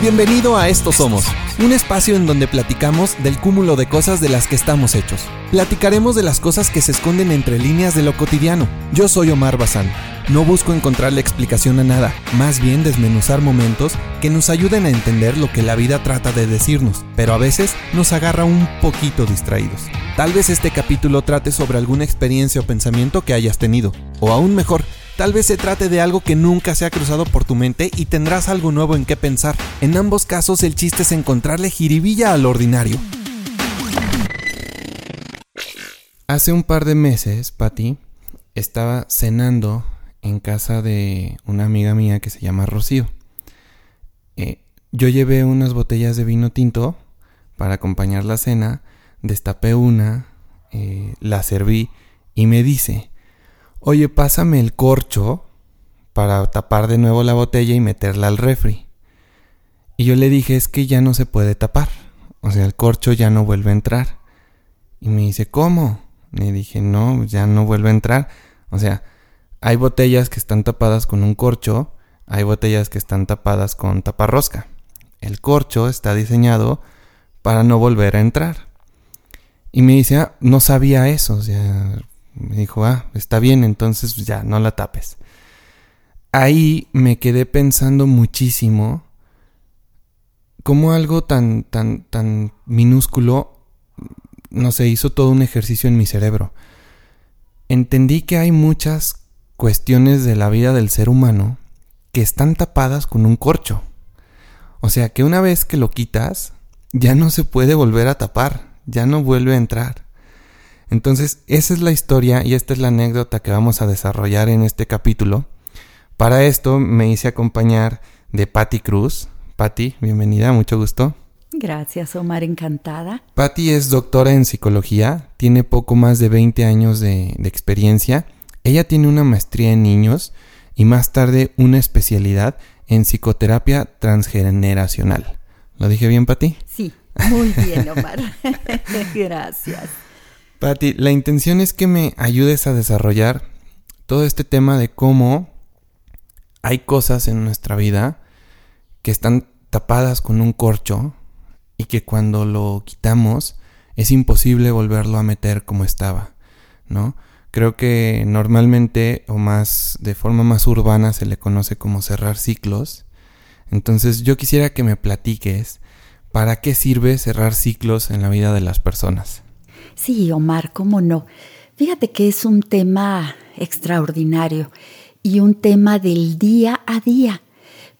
Bienvenido a Esto Somos, un espacio en donde platicamos del cúmulo de cosas de las que estamos hechos. Platicaremos de las cosas que se esconden entre líneas de lo cotidiano. Yo soy Omar Bazán. No busco encontrarle explicación a nada, más bien desmenuzar momentos que nos ayuden a entender lo que la vida trata de decirnos, pero a veces nos agarra un poquito distraídos. Tal vez este capítulo trate sobre alguna experiencia o pensamiento que hayas tenido, o aún mejor, Tal vez se trate de algo que nunca se ha cruzado por tu mente y tendrás algo nuevo en qué pensar. En ambos casos el chiste es encontrarle jiribilla al ordinario. Hace un par de meses, Patty, estaba cenando en casa de una amiga mía que se llama Rocío. Eh, yo llevé unas botellas de vino tinto para acompañar la cena, destapé una, eh, la serví y me dice, oye, pásame el corcho para tapar de nuevo la botella y meterla al refri. Y yo le dije, es que ya no se puede tapar. O sea, el corcho ya no vuelve a entrar. Y me dice, ¿cómo? Le dije, no, ya no vuelve a entrar. O sea, hay botellas que están tapadas con un corcho, hay botellas que están tapadas con taparrosca. El corcho está diseñado para no volver a entrar. Y me dice, ah, no sabía eso, o sea, me dijo, ah, está bien, entonces ya, no la tapes. Ahí me quedé pensando muchísimo cómo algo tan, tan, tan minúsculo, no sé, hizo todo un ejercicio en mi cerebro. Entendí que hay muchas cuestiones de la vida del ser humano que están tapadas con un corcho. O sea que una vez que lo quitas, ya no se puede volver a tapar, ya no vuelve a entrar. Entonces, esa es la historia y esta es la anécdota que vamos a desarrollar en este capítulo. Para esto me hice acompañar de Patti Cruz. Patti, bienvenida, mucho gusto. Gracias, Omar, encantada. Patti es doctora en psicología, tiene poco más de 20 años de, de experiencia. Ella tiene una maestría en niños y más tarde una especialidad en psicoterapia transgeneracional. ¿Lo dije bien, Patti? Sí, muy bien, Omar. Gracias. Patti, la intención es que me ayudes a desarrollar todo este tema de cómo hay cosas en nuestra vida que están tapadas con un corcho y que cuando lo quitamos es imposible volverlo a meter como estaba, ¿no? Creo que normalmente o más de forma más urbana se le conoce como cerrar ciclos. Entonces yo quisiera que me platiques para qué sirve cerrar ciclos en la vida de las personas. Sí, Omar, cómo no. Fíjate que es un tema extraordinario y un tema del día a día,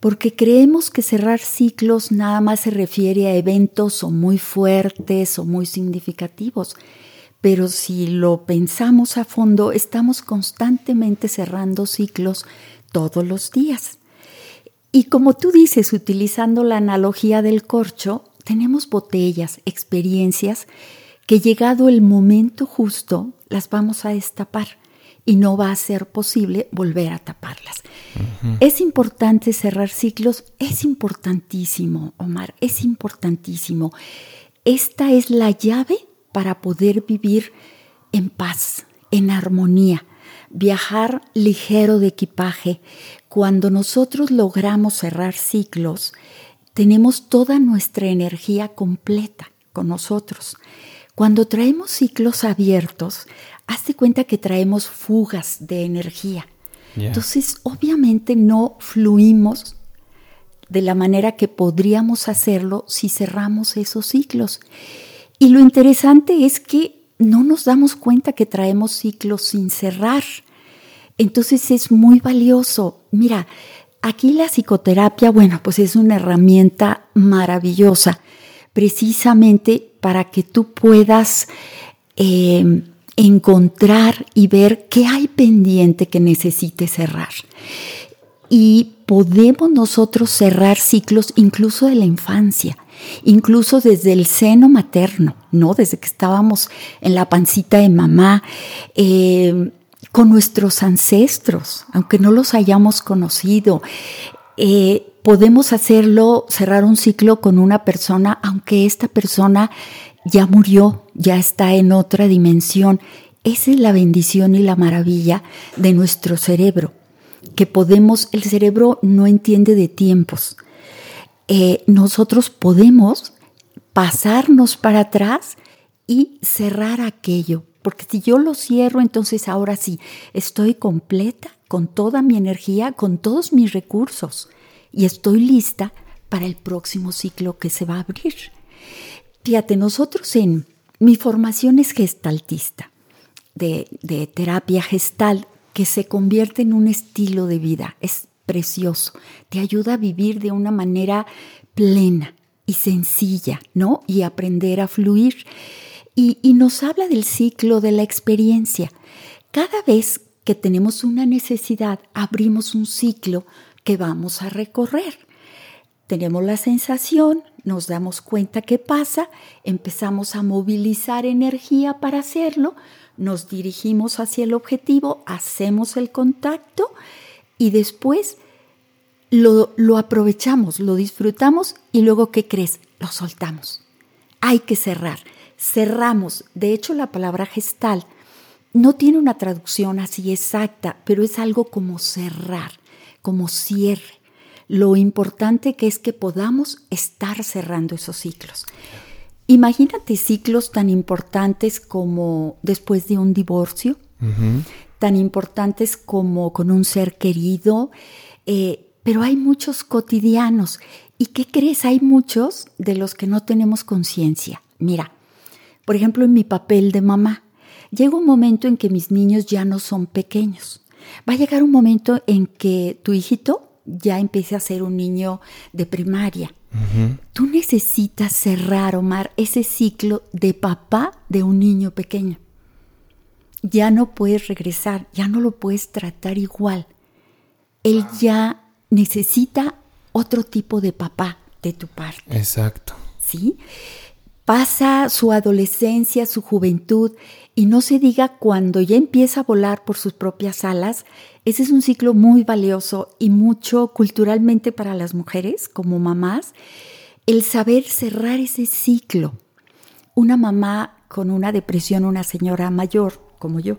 porque creemos que cerrar ciclos nada más se refiere a eventos o muy fuertes o muy significativos, pero si lo pensamos a fondo, estamos constantemente cerrando ciclos todos los días. Y como tú dices, utilizando la analogía del corcho, tenemos botellas, experiencias que llegado el momento justo las vamos a destapar y no va a ser posible volver a taparlas. Es importante cerrar ciclos, es importantísimo, Omar, es importantísimo. Esta es la llave para poder vivir en paz, en armonía, viajar ligero de equipaje. Cuando nosotros logramos cerrar ciclos, tenemos toda nuestra energía completa con nosotros. Cuando traemos ciclos abiertos, hazte cuenta que traemos fugas de energía. Entonces, obviamente no fluimos de la manera que podríamos hacerlo si cerramos esos ciclos. Y lo interesante es que no nos damos cuenta que traemos ciclos sin cerrar. Entonces es muy valioso. Mira, aquí la psicoterapia, bueno, pues es una herramienta maravillosa precisamente para que tú puedas eh, encontrar y ver qué hay pendiente que necesite cerrar. Y podemos nosotros cerrar ciclos incluso de la infancia, incluso desde el seno materno, ¿no? Desde que estábamos en la pancita de mamá, eh, con nuestros ancestros, aunque no los hayamos conocido. Eh, podemos hacerlo, cerrar un ciclo con una persona, aunque esta persona ya murió, ya está en otra dimensión. Esa es la bendición y la maravilla de nuestro cerebro, que podemos, el cerebro no entiende de tiempos. eh, nosotros podemos pasarnos para atrás y cerrar aquello. Porque si yo lo cierro, entonces ahora sí, estoy completa con toda mi energía, con todos mis recursos y estoy lista para el próximo ciclo que se va a abrir. Fíjate, nosotros en mi formación es gestaltista, de, de terapia gestal, que se convierte en un estilo de vida. Es precioso, te ayuda a vivir de una manera plena y sencilla, ¿no? Y aprender a fluir. Y, y, nos habla del ciclo de la experiencia. Cada vez que tenemos una necesidad, abrimos un ciclo que vamos a recorrer. Tenemos la sensación, nos damos cuenta qué pasa, empezamos a movilizar energía para hacerlo, nos dirigimos hacia el objetivo, hacemos el contacto y después lo, lo, aprovechamos, lo disfrutamos y luego, ¿qué crees? Lo soltamos. Hay que cerrar. Cerramos. De hecho, la palabra gestal no tiene una traducción así exacta, pero es algo como cerrar, como cierre. Lo importante que es que podamos estar cerrando esos ciclos. Imagínate ciclos tan importantes como después de un divorcio, tan importantes como con un ser querido, eh, pero hay muchos cotidianos. ¿Y qué crees? Hay muchos de los que no tenemos conciencia. Mira, por ejemplo, en mi papel de mamá, llega un momento en que mis niños ya no son pequeños. Va a llegar un momento en que tu hijito ya empiece a ser un niño de primaria. Tú necesitas cerrar, Omar, ese ciclo de papá de un niño pequeño. Ya no puedes regresar, ya no lo puedes tratar igual. Él ya necesita otro tipo de papá de tu parte. Exacto. ¿Sí? Pasa su adolescencia, su juventud, y no se diga cuando ya empieza a volar por sus propias alas, ese es un ciclo muy valioso y mucho culturalmente para las mujeres como mamás, el saber cerrar ese ciclo. Una mamá con una depresión, una señora mayor como yo,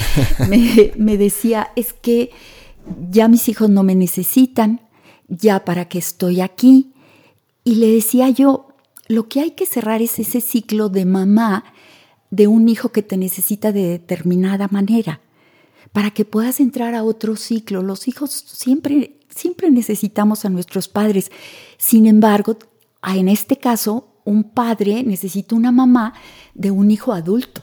me, decía, es que ya mis hijos no me necesitan, ya para que estoy aquí. Y le decía yo, lo que hay que cerrar es ese ciclo de mamá de un hijo que te necesita de determinada manera, para que puedas entrar a otro ciclo. Los hijos siempre, siempre necesitamos a nuestros padres. Sin embargo, en este caso, un padre necesita una mamá de un hijo adulto.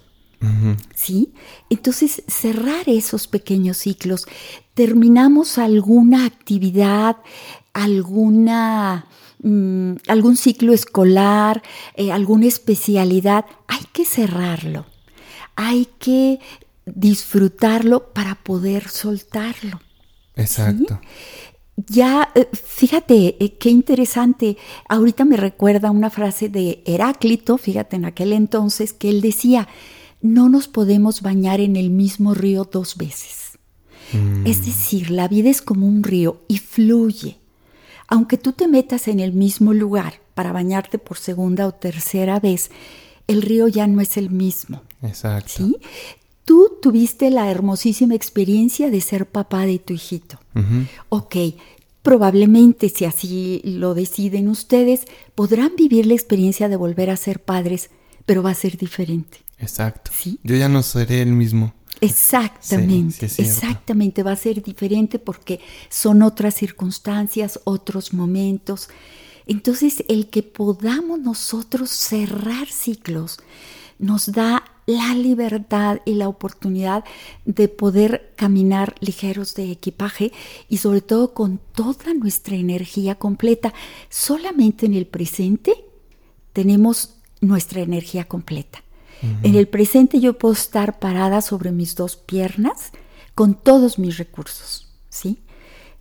¿Sí? Entonces, cerrar esos pequeños ciclos. Terminamos alguna actividad, alguna Mm, algún ciclo escolar, eh, alguna especialidad, hay que cerrarlo, hay que disfrutarlo para poder soltarlo. Exacto. Ya, eh, fíjate, eh, qué interesante. Ahorita me recuerda una frase de Heráclito, fíjate, en aquel entonces, que él decía, no nos podemos bañar en el mismo río dos veces. Mm. Es decir, la vida es como un río y fluye aunque tú te metas en el mismo lugar para bañarte por segunda o tercera vez, el río ya no es el mismo. Exacto. ¿sí? Tú tuviste la hermosísima experiencia de ser papá de tu hijito. Ok, probablemente si así lo deciden ustedes, podrán vivir la experiencia de volver a ser padres, pero va a ser diferente. Exacto. ¿Sí? Yo ya no seré el mismo. Exactamente, exactamente, va a ser diferente porque son otras circunstancias, otros momentos. Entonces, el que podamos nosotros cerrar ciclos nos da la libertad y la oportunidad de poder caminar ligeros de equipaje y sobre todo con toda nuestra energía completa. Solamente en el presente tenemos nuestra energía completa. En el presente yo puedo estar parada sobre mis dos piernas con todos mis recursos, ¿sí?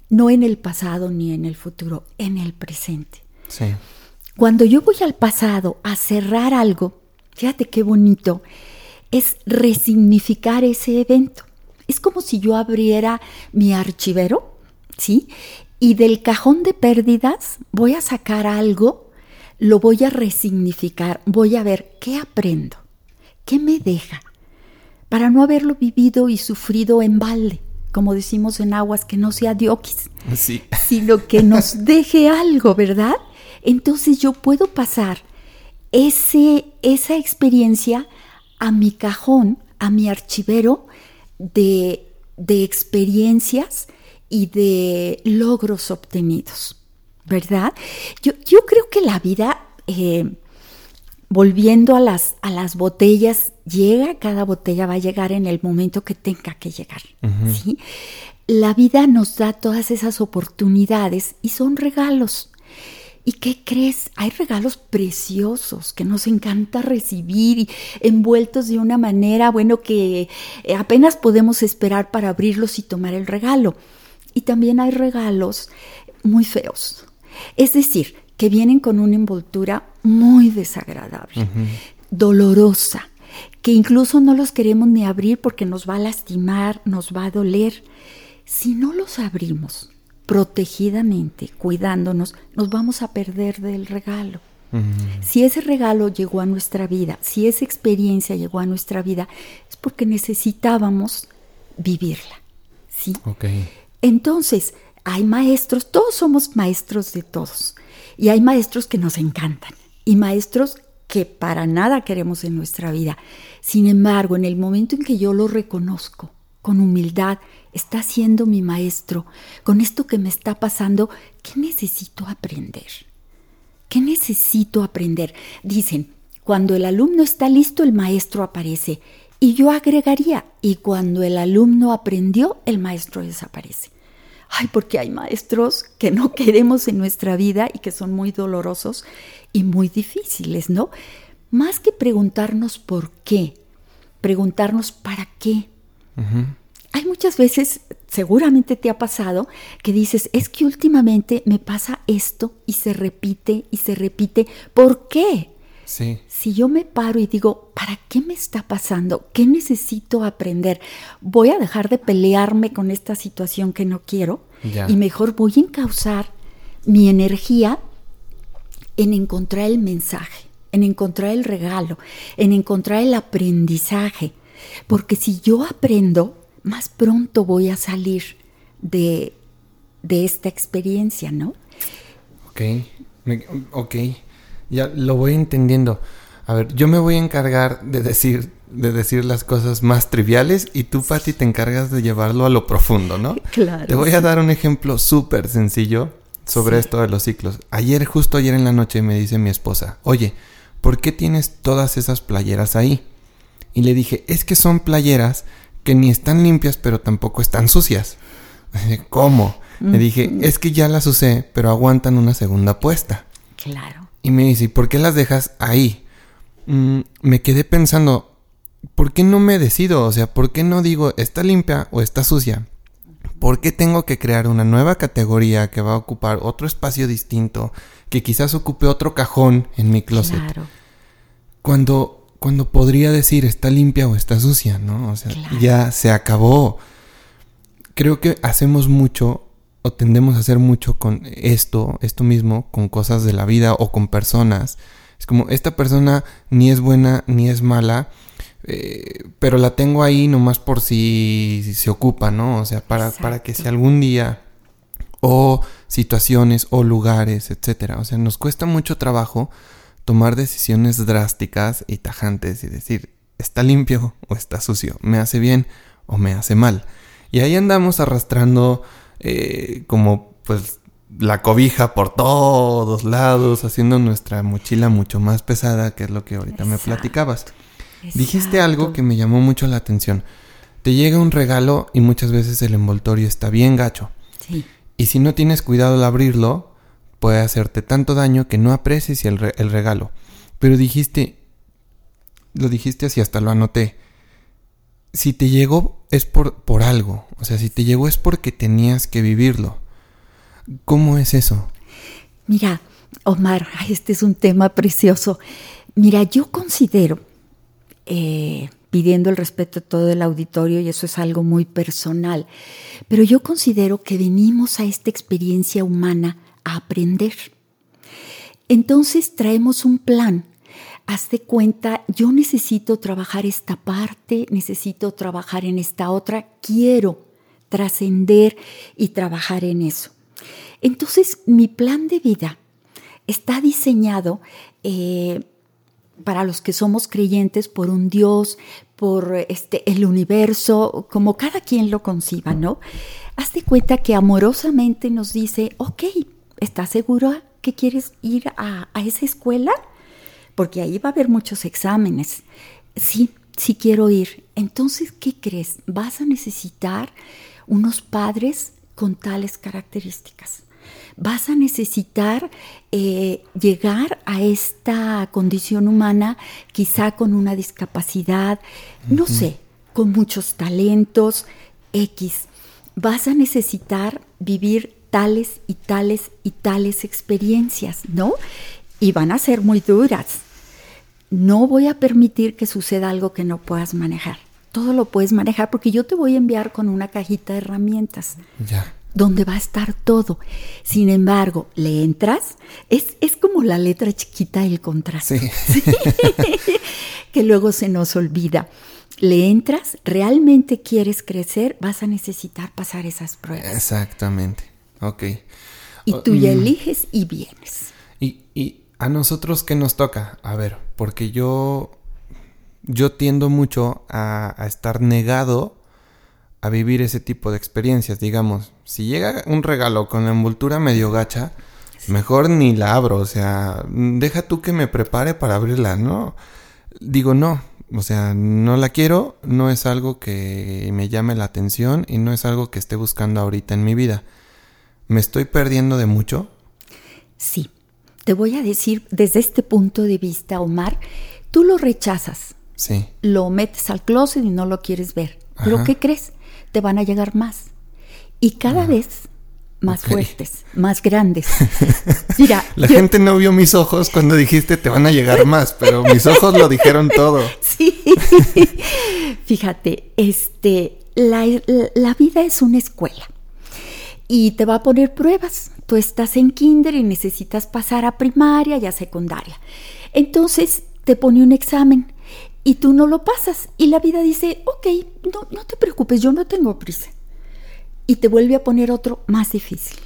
No en el pasado ni en el futuro, en el presente. Sí. Cuando yo voy al pasado a cerrar algo, fíjate qué bonito, es resignificar ese evento. Es como si yo abriera mi archivero, ¿sí? Y del cajón de pérdidas voy a sacar algo, lo voy a resignificar, voy a ver qué aprendo. ¿Qué me deja? Para no haberlo vivido y sufrido en balde, como decimos en aguas, que no sea dioquis, sí. sino que nos deje algo, ¿verdad? entonces yo puedo pasar ese, esa experiencia a mi cajón, a mi archivero de, experiencias y de logros obtenidos, ¿verdad? Yo, yo creo que la vida, eh, volviendo a las, a las botellas, llega, cada botella va a llegar en el momento que tenga que llegar, ¿sí? La vida nos da todas esas oportunidades y son regalos. ¿Y qué crees? Hay regalos preciosos que nos encanta recibir y envueltos de una manera, bueno, que eh, apenas podemos esperar para abrirlos y tomar el regalo. Y también hay regalos muy feos. Es decir, que vienen con una envoltura muy desagradable, dolorosa, que incluso no los queremos ni abrir porque nos va a lastimar, nos va a doler. Si no los abrimos, protegidamente, cuidándonos, nos vamos a perder del regalo. Si ese regalo llegó a nuestra vida, si esa experiencia llegó a nuestra vida, es porque necesitábamos vivirla. ¿sí? Entonces, hay maestros, todos somos maestros de todos, y hay maestros que nos encantan, y maestros que para nada queremos en nuestra vida. Sin embargo, en el momento en que yo lo reconozco con humildad está siendo mi maestro, con esto que me está pasando, ¿qué necesito aprender? ¿Qué necesito aprender? Dicen, cuando el alumno está listo, el maestro aparece. Y yo agregaría, y cuando el alumno aprendió, el maestro desaparece. Ay, porque hay maestros que no queremos en nuestra vida y que son muy dolorosos y muy difíciles, ¿no? Más que preguntarnos por qué, preguntarnos para qué. Hay muchas veces, seguramente te ha pasado, que dices, es que últimamente me pasa esto y se repite y se repite. ¿Por qué? Sí. Si yo me paro y digo, ¿para qué me está pasando? ¿Qué necesito aprender? Voy a dejar de pelearme con esta situación que no quiero y mejor voy a encauzar mi energía en encontrar el mensaje, en encontrar el regalo, en encontrar el aprendizaje. Porque si yo aprendo, más pronto voy a salir de, esta experiencia, ¿no? Ok, ok, ya lo voy entendiendo. A ver, yo me voy a encargar de decir, de decir las cosas más triviales y tú, Patti, te encargas de llevarlo a lo profundo, ¿no? Claro. Te voy a dar un ejemplo súper sencillo sobre esto de los ciclos. Ayer, justo ayer en la noche, me dice mi esposa, oye, ¿por qué tienes todas esas playeras ahí? Y le dije, es que son playeras que ni están limpias pero tampoco están sucias. ¿Cómo? Le dije, es que ya las usé, pero aguantan una segunda puesta. Claro. Y me dice, ¿por qué las dejas ahí? Mm, me quedé pensando, ¿por qué no me decido? O sea, ¿por qué no digo, está limpia o está sucia? ¿Por qué tengo que crear una nueva categoría que va a ocupar otro espacio distinto, que quizás ocupe otro cajón en mi closet? Claro. Cuando cuando podría decir está limpia o está sucia, ¿no? O sea, ya se acabó. Creo que hacemos mucho o tendemos a hacer mucho con esto, esto mismo, con cosas de la vida o con personas. Es como, esta persona ni es buena ni es mala, eh, pero la tengo ahí nomás por si, se ocupa, ¿no? O sea, para, para que si algún día o situaciones o lugares, etcétera. O sea, nos cuesta mucho trabajo tomar decisiones drásticas y tajantes y decir, está limpio o está sucio, me hace bien o me hace mal. Y ahí andamos arrastrando eh, como pues la cobija por todos lados, haciendo nuestra mochila mucho más pesada, que es lo que ahorita me platicabas. Dijiste algo que me llamó mucho la atención. Te llega un regalo y muchas veces el envoltorio está bien gacho. Sí. Y si no tienes cuidado al abrirlo, puede hacerte tanto daño que no aprecies el, regalo. Pero dijiste, lo dijiste así, hasta lo anoté. Si te llegó es por, por algo, o sea, si te llegó es porque tenías que vivirlo. ¿Cómo es eso? Mira, Omar, este es un tema precioso. Mira, yo considero, eh, pidiendo el respeto a todo el auditorio, y eso es algo muy personal, pero yo considero que venimos a esta experiencia humana aprender. Entonces traemos un plan. Hazte cuenta, yo necesito trabajar esta parte, necesito trabajar en esta otra, quiero trascender y trabajar en eso. Entonces, mi plan de vida está diseñado eh, para los que somos creyentes por un Dios, por este, el universo, como cada quien lo conciba, ¿no? Haz de cuenta que amorosamente nos dice, ok, ¿estás seguro que quieres ir a esa escuela? Porque ahí va a haber muchos exámenes. Sí, sí quiero ir. Entonces, ¿qué crees? Vas a necesitar unos padres con tales características vas a necesitar eh, llegar a esta condición humana quizá con una discapacidad, no sé, con muchos talentos, X. Vas a necesitar vivir tales y tales y tales experiencias, ¿no? Y van a ser muy duras. No voy a permitir que suceda algo que no puedas manejar. Todo lo puedes manejar porque yo te voy a enviar con una cajita de herramientas. Ya donde va a estar todo. Sin embargo, le entras, es, es como la letra chiquita del contraste, que luego se nos olvida. Le entras, realmente quieres crecer, vas a necesitar pasar esas pruebas. Exactamente, ok. Y tú ya mm. eliges y vienes. Y, y a nosotros, ¿qué nos toca? A ver, porque yo, yo tiendo mucho a, a estar negado a vivir ese tipo de experiencias, digamos. Si llega un regalo con la envoltura medio gacha, mejor ni la abro, o sea, deja tú que me prepare para abrirla, ¿no? Digo, no, o sea, no la quiero, no es algo que me llame la atención y no es algo que esté buscando ahorita en mi vida. ¿Me estoy perdiendo de mucho? Sí, te voy a decir desde este punto de vista, Omar, tú lo rechazas. Sí. Lo metes al closet y no lo quieres ver. ¿Pero qué crees? te van a llegar más. Y cada vez más fuertes, más grandes. Mira, la gente no vio mis ojos cuando dijiste te van a llegar más, pero mis ojos lo dijeron todo. Sí. Fíjate, este, la, la, vida es una escuela y te va a poner pruebas. Tú estás en kinder y necesitas pasar a primaria y a secundaria. Entonces te pone un examen y tú no lo pasas. Y la vida dice, ok, no, no te preocupes, yo no tengo prisa. Y te vuelve a poner otro más difícil.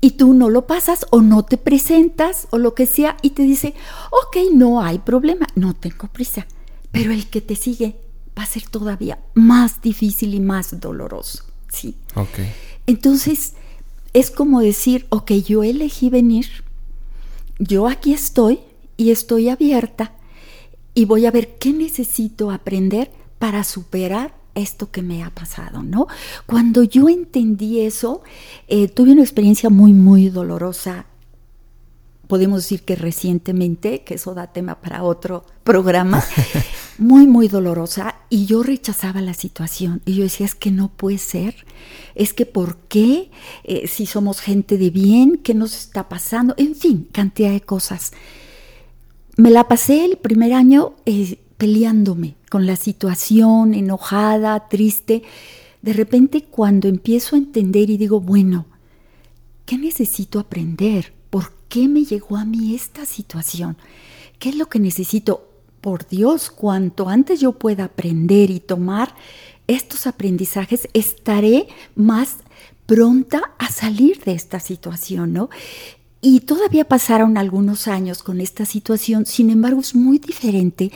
Y tú no lo pasas o no te presentas o lo que sea y te dice, ok, no hay problema, no tengo prisa. Pero el que te sigue va a ser todavía más difícil y más doloroso. ¿sí? Ok. Entonces, es como decir, ok, yo elegí venir, yo aquí estoy y estoy abierta y voy a ver qué necesito aprender para superar esto que me ha pasado, ¿no? Cuando yo entendí eso, eh, tuve una experiencia muy, muy dolorosa. Podemos decir que recientemente, que eso da tema para otro programa, muy, muy dolorosa, y yo rechazaba la situación. Y yo decía, es que no puede ser, es que ¿por qué? Eh, si somos gente de bien, ¿qué nos está pasando? En fin, cantidad de cosas me la pasé el primer año eh, peleándome con la situación, enojada, triste. De repente cuando empiezo a entender y digo, bueno, ¿qué necesito aprender? ¿Por qué me llegó a mí esta situación? ¿Qué es lo que necesito? Por Dios, cuanto antes yo pueda aprender y tomar estos aprendizajes, estaré más pronta a salir de esta situación, ¿no? Y todavía pasaron algunos años con esta situación, sin embargo es muy diferente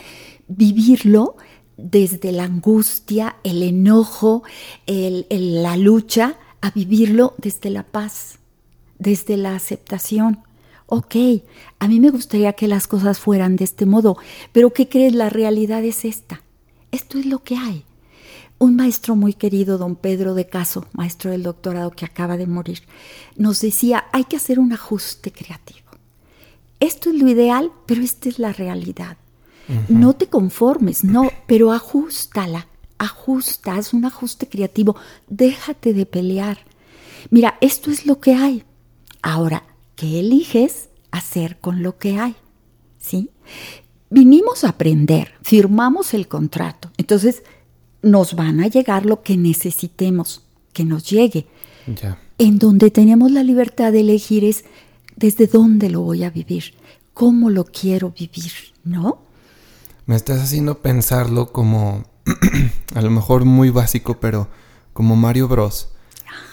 vivirlo desde la angustia, el enojo, la lucha, a vivirlo desde la paz, desde la aceptación. Ok, a mí me gustaría que las cosas fueran de este modo, pero ¿qué crees? La realidad es esta. Esto es lo que hay. Un maestro muy querido, don Pedro de Caso, maestro del doctorado que acaba de morir, nos decía, hay que hacer un ajuste creativo. Esto es lo ideal, pero esta es la realidad. No te conformes, no, pero ajustala, ajusta, haz un ajuste creativo, déjate de pelear. Mira, esto es lo que hay. Ahora, ¿qué eliges hacer con lo que hay? ¿Sí? Vinimos a aprender, firmamos el contrato. Entonces, nos van a llegar lo que necesitemos que nos llegue. En donde tenemos la libertad de elegir es desde dónde lo voy a vivir, cómo lo quiero vivir, ¿no? Me estás haciendo pensarlo como, a lo mejor muy básico, pero como Mario Bros.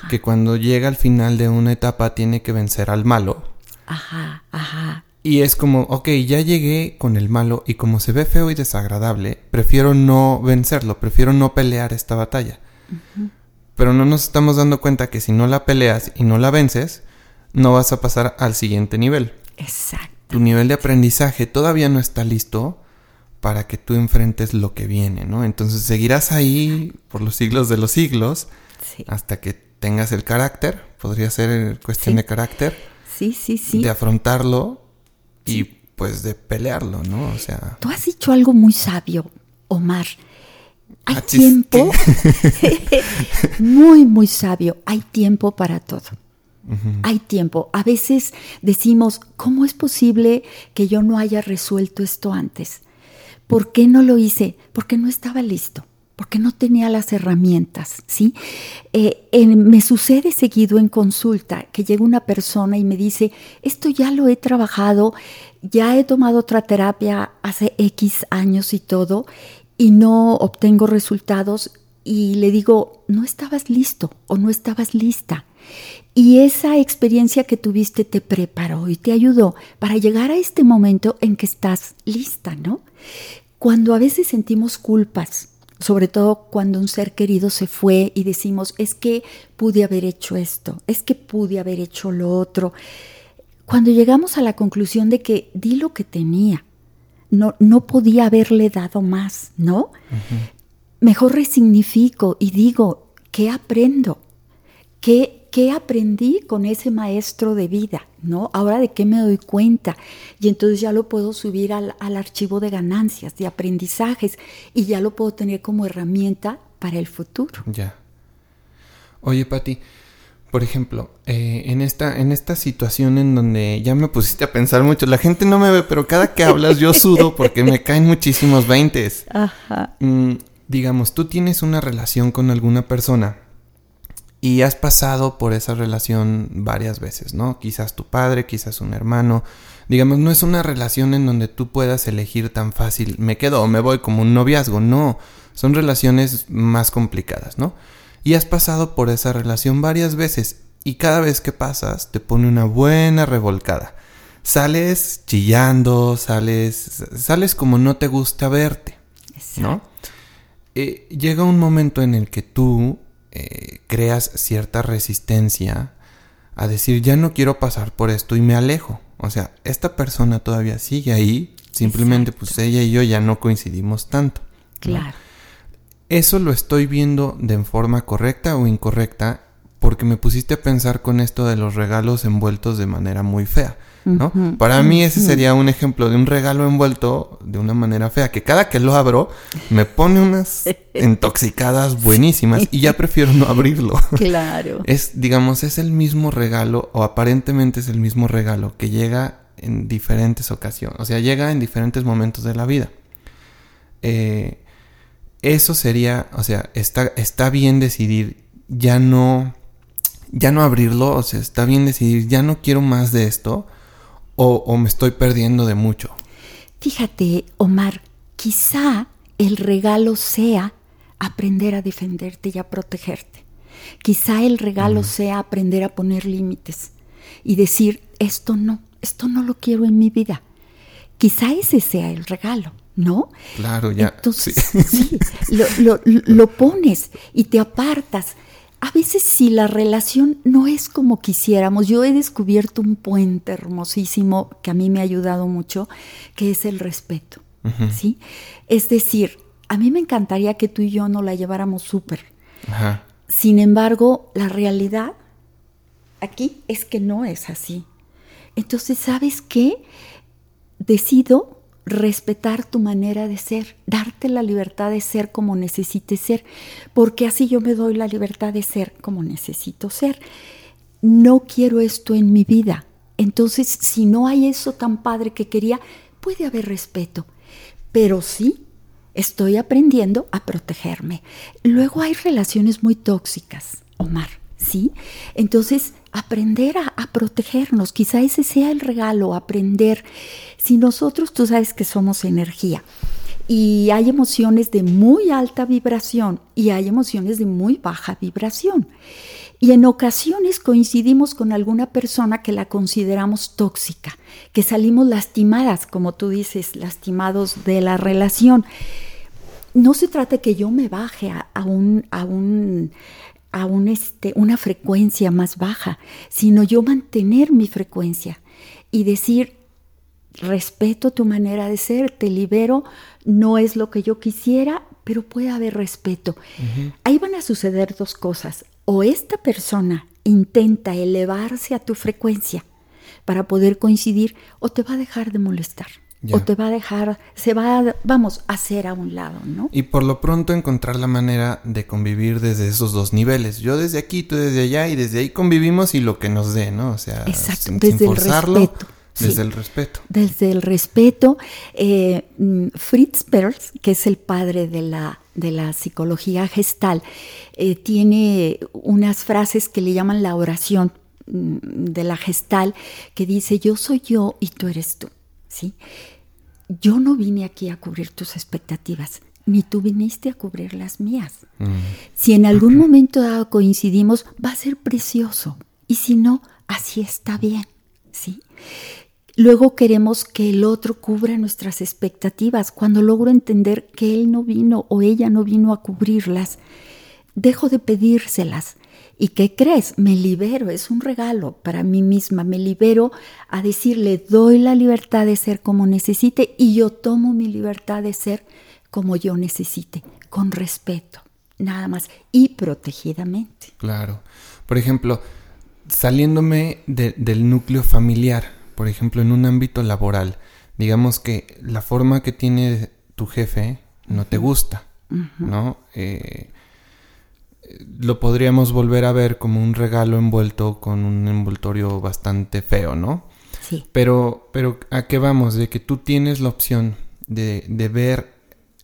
Que cuando llega al final de una etapa tiene que vencer al malo. Ajá, ajá. Y es como, ok, ya llegué con el malo y como se ve feo y desagradable, prefiero no vencerlo, prefiero no pelear esta batalla. Pero no nos estamos dando cuenta que si no la peleas y no la vences, no vas a pasar al siguiente nivel. Exacto. Tu nivel de aprendizaje todavía no está listo para que tú enfrentes lo que viene, ¿no? Entonces seguirás ahí por los siglos de los siglos hasta que tengas el carácter, podría ser cuestión de carácter. Sí, sí, sí. De afrontarlo y pues de pelearlo, ¿no? O sea. Tú has dicho algo muy sabio, Omar. Hay ah, tiempo, muy, muy sabio, hay tiempo para todo. Hay tiempo. A veces decimos, ¿cómo es posible que yo no haya resuelto esto antes? ¿Por qué no lo hice? Porque no estaba listo, porque no tenía las herramientas, ¿sí? Eh, me sucede seguido en consulta que llega una persona y me dice, esto ya lo he trabajado, ya he tomado otra terapia hace X años y todo, y no obtengo resultados y le digo, no estabas listo o no estabas lista. Y esa experiencia que tuviste te preparó y te ayudó para llegar a este momento en que estás lista, ¿no? Cuando a veces sentimos culpas, sobre todo cuando un ser querido se fue y decimos, es que pude haber hecho esto, es que pude haber hecho lo otro, cuando llegamos a la conclusión de que di lo que tenía, no, no podía haberle dado más, ¿no? Mejor resignifico y digo, ¿qué aprendo? ¿Qué, ¿Qué aprendí con ese maestro de vida? ¿no? Ahora de qué me doy cuenta. Y entonces ya lo puedo subir al, archivo de ganancias, de aprendizajes, y ya lo puedo tener como herramienta para el futuro. Ya. Oye, Patti, por ejemplo, eh, en, esta, en esta situación en donde ya me pusiste a pensar mucho, la gente no me ve, pero cada que hablas yo sudo porque me caen muchísimos veintes. Ajá. Mm, digamos, tú tienes una relación con alguna persona y has pasado por esa relación varias veces, ¿no? Quizás tu padre, quizás un hermano. Digamos, no es una relación en donde tú puedas elegir tan fácil, me quedo o me voy como un noviazgo, no. Son relaciones más complicadas, ¿no? Y has pasado por esa relación varias veces y cada vez que pasas te pone una buena revolcada. Sales chillando, sales, sales como no te gusta verte, ¿no? Eh, llega un momento en el que tú eh, creas cierta resistencia a decir, ya no quiero pasar por esto y me alejo. O sea, esta persona todavía sigue ahí, simplemente pues ella y yo ya no coincidimos tanto. Claro. Eso lo estoy viendo de forma correcta o incorrecta porque me pusiste a pensar con esto de los regalos envueltos de manera muy fea. ¿No? Para mí ese sería un ejemplo de un regalo envuelto de una manera fea, que cada que lo abro me pone unas intoxicadas buenísimas y ya prefiero no abrirlo. Claro. Es, digamos, es el mismo regalo o aparentemente es el mismo regalo que llega en diferentes ocasiones, o sea, llega en diferentes momentos de la vida. Eh, eso sería, o sea, está, está bien decidir ya no, ya no abrirlo, o sea, está bien decidir ya no quiero más de esto o, me estoy perdiendo de mucho? Fíjate, Omar, quizá el regalo sea aprender a defenderte y a protegerte. Quizá el regalo sea aprender a poner límites y decir, esto no, esto no lo quiero en mi vida. Quizá ese sea el regalo, ¿no? Claro, ya. Entonces, sí, lo, lo pones y te apartas a veces si la relación no es como quisiéramos, yo he descubierto un puente hermosísimo que a mí me ha ayudado mucho, que es el respeto, ¿sí? Es decir, a mí me encantaría que tú y yo no la lleváramos súper. Sin embargo, la realidad aquí es que no es así. Entonces, ¿sabes qué? Decido respetar tu manera de ser, darte la libertad de ser como necesites ser, porque así yo me doy la libertad de ser como necesito ser. No quiero esto en mi vida. Entonces, si no hay eso tan padre que quería, puede haber respeto. Pero sí, estoy aprendiendo a protegerme. Luego hay relaciones muy tóxicas, Omar, ¿sí? Entonces, aprender a, protegernos. Quizá ese sea el regalo, aprender. Si nosotros, tú sabes que somos energía, Y hay emociones de muy alta vibración y hay emociones de muy baja vibración. Y en ocasiones coincidimos con alguna persona que la consideramos tóxica, que salimos lastimadas, como tú dices, lastimados de la relación. No se trata que yo me baje a, un, a, un, a un, este, una frecuencia más baja, sino yo mantener mi frecuencia y decir, respeto tu manera de ser, te libero, no es lo que yo quisiera, pero puede haber respeto. Ahí van a suceder dos cosas. O esta persona intenta elevarse a tu frecuencia para poder coincidir, o te va a dejar de molestar. O te va a dejar, se va, a, vamos, a hacer a un lado, ¿no? Y por lo pronto encontrar la manera de convivir desde esos dos niveles. Yo desde aquí, tú desde allá, y desde ahí convivimos y lo que nos dé, ¿no? O sea, desde el respeto desde el respeto. Desde el respeto. Eh, mm, Fritz Perls, que es el padre de la, de la psicología gestal, eh, tiene unas frases que le llaman la oración mm, de la gestal, que dice, yo soy yo y tú eres tú. ¿Sí? Yo no vine aquí a cubrir tus expectativas, ni tú viniste a cubrir las mías. Mm. Si en algún momento dado coincidimos, va a ser precioso. Y si no, así está bien. ¿sí? Luego queremos que el otro cubra nuestras expectativas. Cuando logro entender que él no vino o ella no vino a cubrirlas, dejo de pedírselas. ¿Y qué crees? Me libero, es un regalo para mí misma. Me libero a decirle, doy la libertad de ser como necesite y yo tomo mi libertad de ser como yo necesite, con respeto, nada más, y protegidamente. Claro. Por ejemplo, saliéndome del núcleo familiar, por ejemplo, en un ámbito laboral, digamos que la forma que tiene tu jefe no te gusta, ¿no? Eh, lo podríamos volver a ver como un regalo envuelto con un envoltorio bastante feo, ¿no? Sí. Pero, pero ¿a qué vamos? De que tú tienes la opción de, de ver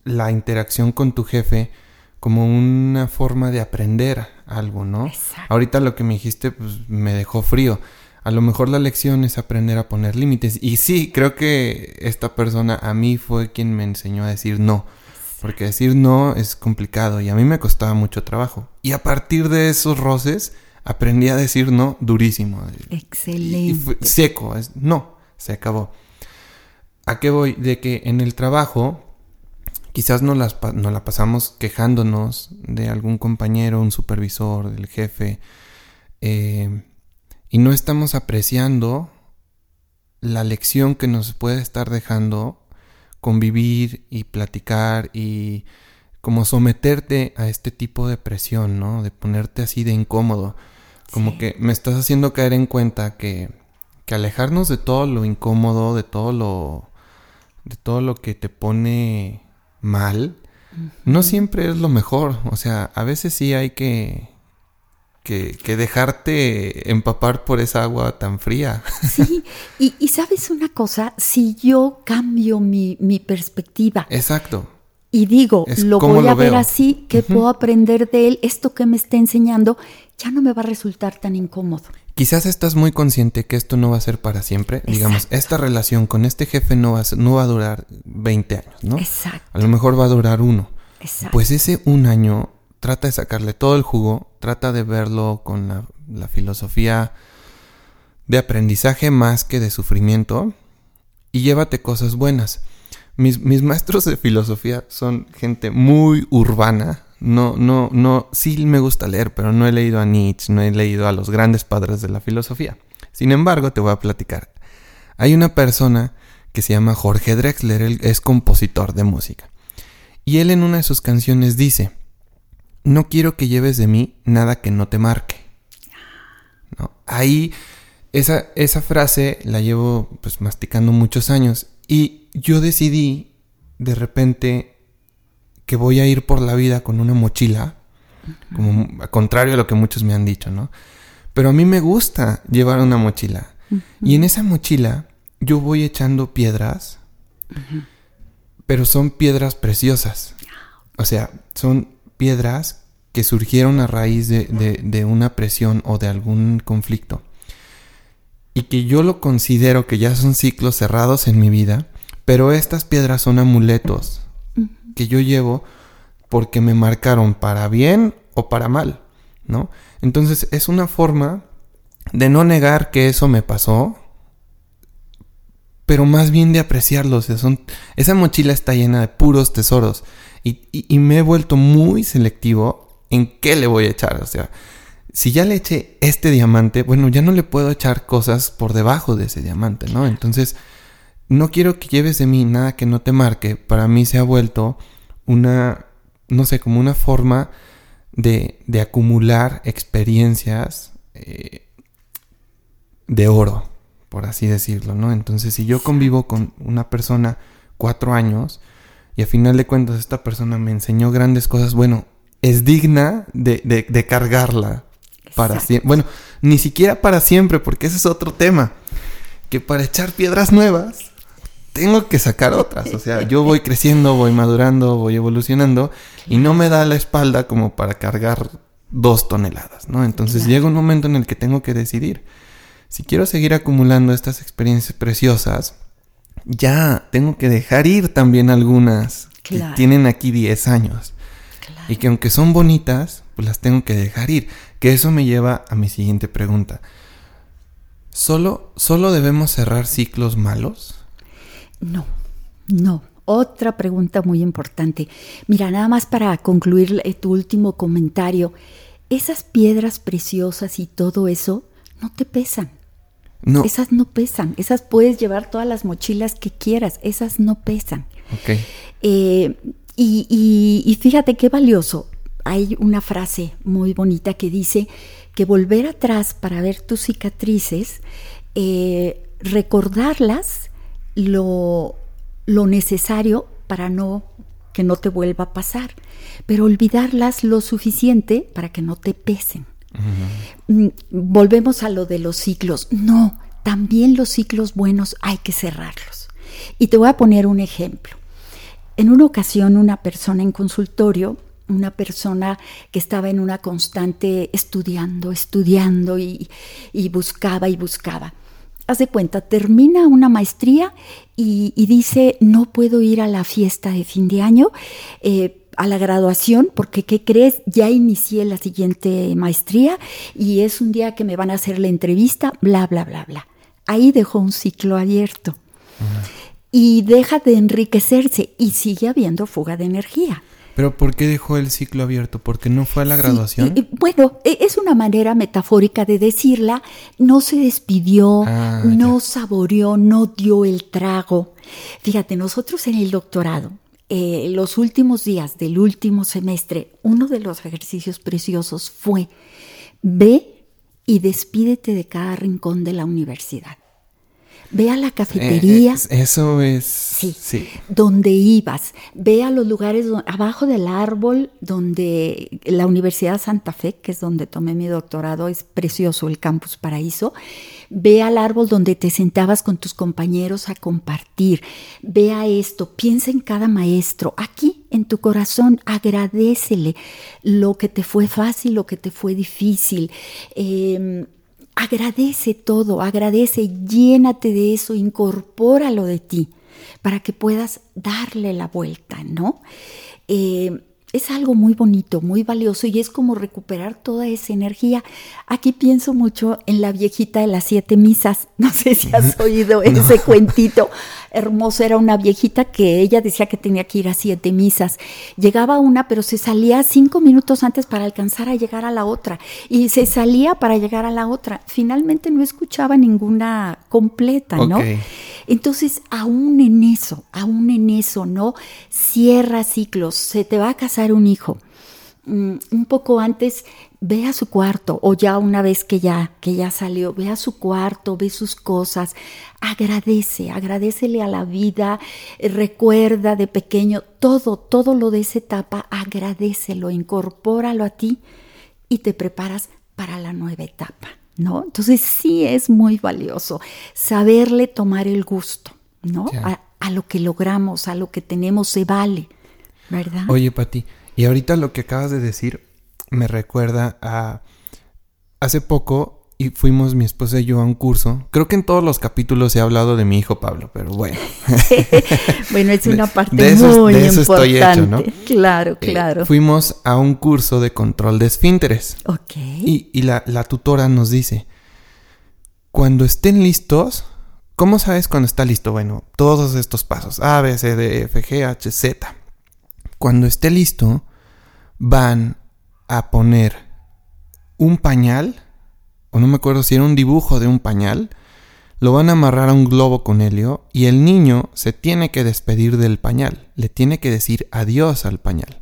la interacción con tu jefe como una forma de aprender algo, ¿no? Exacto. Ahorita lo que me dijiste pues, me dejó frío a lo mejor la lección es aprender a poner límites. Y sí, creo que esta persona a mí fue quien me enseñó a decir no. Porque decir no es complicado y a mí me costaba mucho trabajo. Y a partir de esos roces aprendí a decir no durísimo. Excelente. seco, es, no, se acabó. ¿A qué voy? De que en el trabajo quizás no, las, no la pasamos quejándonos de algún compañero, un supervisor, del jefe. Eh, y no estamos apreciando la lección que nos puede estar dejando convivir y platicar y como someterte a este tipo de presión, ¿no? De ponerte así de incómodo. Como que me estás haciendo caer en cuenta que, que alejarnos de todo lo incómodo, de todo lo de todo lo que te pone mal, no siempre es lo mejor. O sea, a veces sí hay que que, dejarte empapar por esa agua tan fría. Sí, y, sabes una cosa, si yo cambio mi, perspectiva. Exacto. Y digo, lo voy a ver así, que puedo aprender de él, esto que me está enseñando, ya no me va a resultar tan incómodo. Quizás estás muy consciente que esto no va a ser para siempre. Digamos, esta relación con este jefe no va, a no va a durar 20 años, ¿no? Exacto. A lo mejor va a durar uno. Exacto. Pues ese un año trata de sacarle todo el jugo, trata de verlo con la, filosofía de aprendizaje más que de sufrimiento y llévate cosas buenas. Mis, mis, maestros de filosofía son gente muy urbana. No, no, no, sí me gusta leer, pero no he leído a Nietzsche, no he leído a los grandes padres de la filosofía. Sin embargo, te voy a platicar. Hay una persona que se llama Jorge Drexler, él es compositor de música. Y él en una de sus canciones dice, no quiero que lleves de mí nada que no te marque. ¿No? Ahí, esa, esa frase la llevo pues masticando muchos años y yo decidí de repente que voy a ir por la vida con una mochila, como a contrario a lo que muchos me han dicho, ¿no? Pero a mí me gusta llevar una mochila. Y en esa mochila yo voy echando piedras, pero son piedras preciosas. O sea, son piedras que surgieron a raíz de, una presión o de algún conflicto. Y que yo lo considero que ya son ciclos cerrados en mi vida, pero estas piedras son amuletos que yo llevo porque me marcaron para bien o para mal, ¿no? Entonces es una forma de no negar que eso me pasó, pero más bien de apreciarlo. son, esa mochila está llena de puros tesoros y, me he vuelto muy selectivo en qué le voy a echar. O sea, si ya le eché este diamante, bueno, ya no le puedo echar cosas por debajo de ese diamante, ¿no? Entonces, no quiero que lleves de mí nada que no te marque. Para mí se ha vuelto una, no sé, como una forma de, de acumular experiencias eh, de oro, por así decirlo, ¿no? Entonces, si yo convivo con una persona cuatro años y a final de cuentas esta persona me enseñó grandes cosas, bueno, es digna de, de, cargarla para siempre. Bueno, ni siquiera para siempre, porque ese es otro tema. Que para echar piedras nuevas, tengo que sacar otras. O sea, yo voy creciendo, voy madurando, voy evolucionando y no me da la espalda como para cargar dos toneladas, ¿no? Entonces llega un momento en el que tengo que decidir si quiero seguir acumulando estas experiencias preciosas, ya tengo que dejar ir también algunas que tienen aquí 10 años. Y que aunque son bonitas, pues las tengo que dejar ir. Que eso me lleva a mi siguiente pregunta. ¿Solo, ¿Solo debemos cerrar ciclos malos? No, no. Otra pregunta muy importante. Mira, nada más para concluir eh, tu último comentario. Esas piedras preciosas y todo eso no te pesan. No. Esas no pesan, esas puedes llevar todas las mochilas que quieras, esas no pesan. Eh, y, fíjate qué valioso. Hay una frase muy bonita que dice que volver atrás para ver tus cicatrices, eh, recordarlas lo, lo necesario para no que no te vuelva a pasar, pero olvidarlas lo suficiente para que no te pesen. Mm, volvemos a lo de los ciclos. No, también los ciclos buenos hay que cerrarlos. Y te voy a poner un ejemplo. En una ocasión una persona en consultorio, una persona que estaba en una constante estudiando, estudiando y, buscaba y buscaba. Haz de cuenta, termina una maestría y, dice, no puedo ir a la fiesta de fin de año. Eh, a la graduación, porque ¿qué crees? Ya inicié la siguiente maestría y es un día que me van a hacer la entrevista, bla, bla, bla, bla. Ahí dejó un ciclo abierto. Y deja de enriquecerse y sigue habiendo fuga de energía. Pero ¿por qué dejó el ciclo abierto? ¿Porque no fue a la graduación? bueno, e, es una manera metafórica de decirla. No se despidió, ah, no saboreó, no dio el trago. Fíjate, nosotros en el doctorado eh, los últimos días del último semestre, uno de los ejercicios preciosos fue ve y despídete de cada rincón de la universidad. Ve a la cafetería. Eh, eso es. Sí, Donde ibas. Ve a los lugares abajo del árbol donde la Universidad Santa Fe, que es donde tomé mi doctorado, es precioso el campus paraíso. Ve al árbol donde te sentabas con tus compañeros a compartir. Ve esto. Piensa en cada maestro. Aquí, en tu corazón, agradecele lo que te fue fácil, lo que te fue difícil. Eh, Agradece todo, agradece, llénate de eso, incorpóralo de ti para que puedas darle la vuelta, ¿no? Eh, es algo muy bonito, muy valioso y es como recuperar toda esa energía. Aquí pienso mucho en la viejita de las siete misas. No sé si has oído ese cuentito. Hermoso, era una viejita que ella decía que tenía que ir a siete misas. Llegaba una, pero se salía cinco minutos antes para alcanzar a llegar a la otra. Y se salía para llegar a la otra. Finalmente no escuchaba ninguna completa, ¿no? Entonces, aún en eso, aún en eso, ¿no? Cierra ciclos, se te va a casar un hijo. Mm, un poco antes, ve a su cuarto, o ya una vez que ya, que ya salió, ve a su cuarto, ve sus cosas, agradece, agradecele a la vida, eh, recuerda de pequeño, todo, todo lo de esa etapa, agradecelo, incorpóralo a ti y te preparas para la nueva etapa. ¿no? Entonces sí es muy valioso saberle tomar el gusto, ¿no? A, lo que logramos, a lo que tenemos se vale, ¿verdad? Oye, Pati, y ahorita lo que acabas de decir me recuerda a hace poco y fuimos mi esposa y yo a un curso. Creo que en todos los capítulos he hablado de mi hijo Pablo, pero bueno. bueno, es una parte de eso, muy de eso Estoy hecho, ¿no? Claro, eh, claro. fuimos a un curso de control de esfínteres. Ok. Y, y la, la tutora nos dice, cuando estén listos, ¿cómo sabes cuando está listo? Bueno, todos estos pasos, A, B, C, D, F, G, H, Z. Cuando esté listo, van a poner un pañal, o no me acuerdo si era un dibujo de un pañal, lo van a amarrar a un globo con helio y el niño se tiene que despedir del pañal, le tiene que decir adiós al pañal,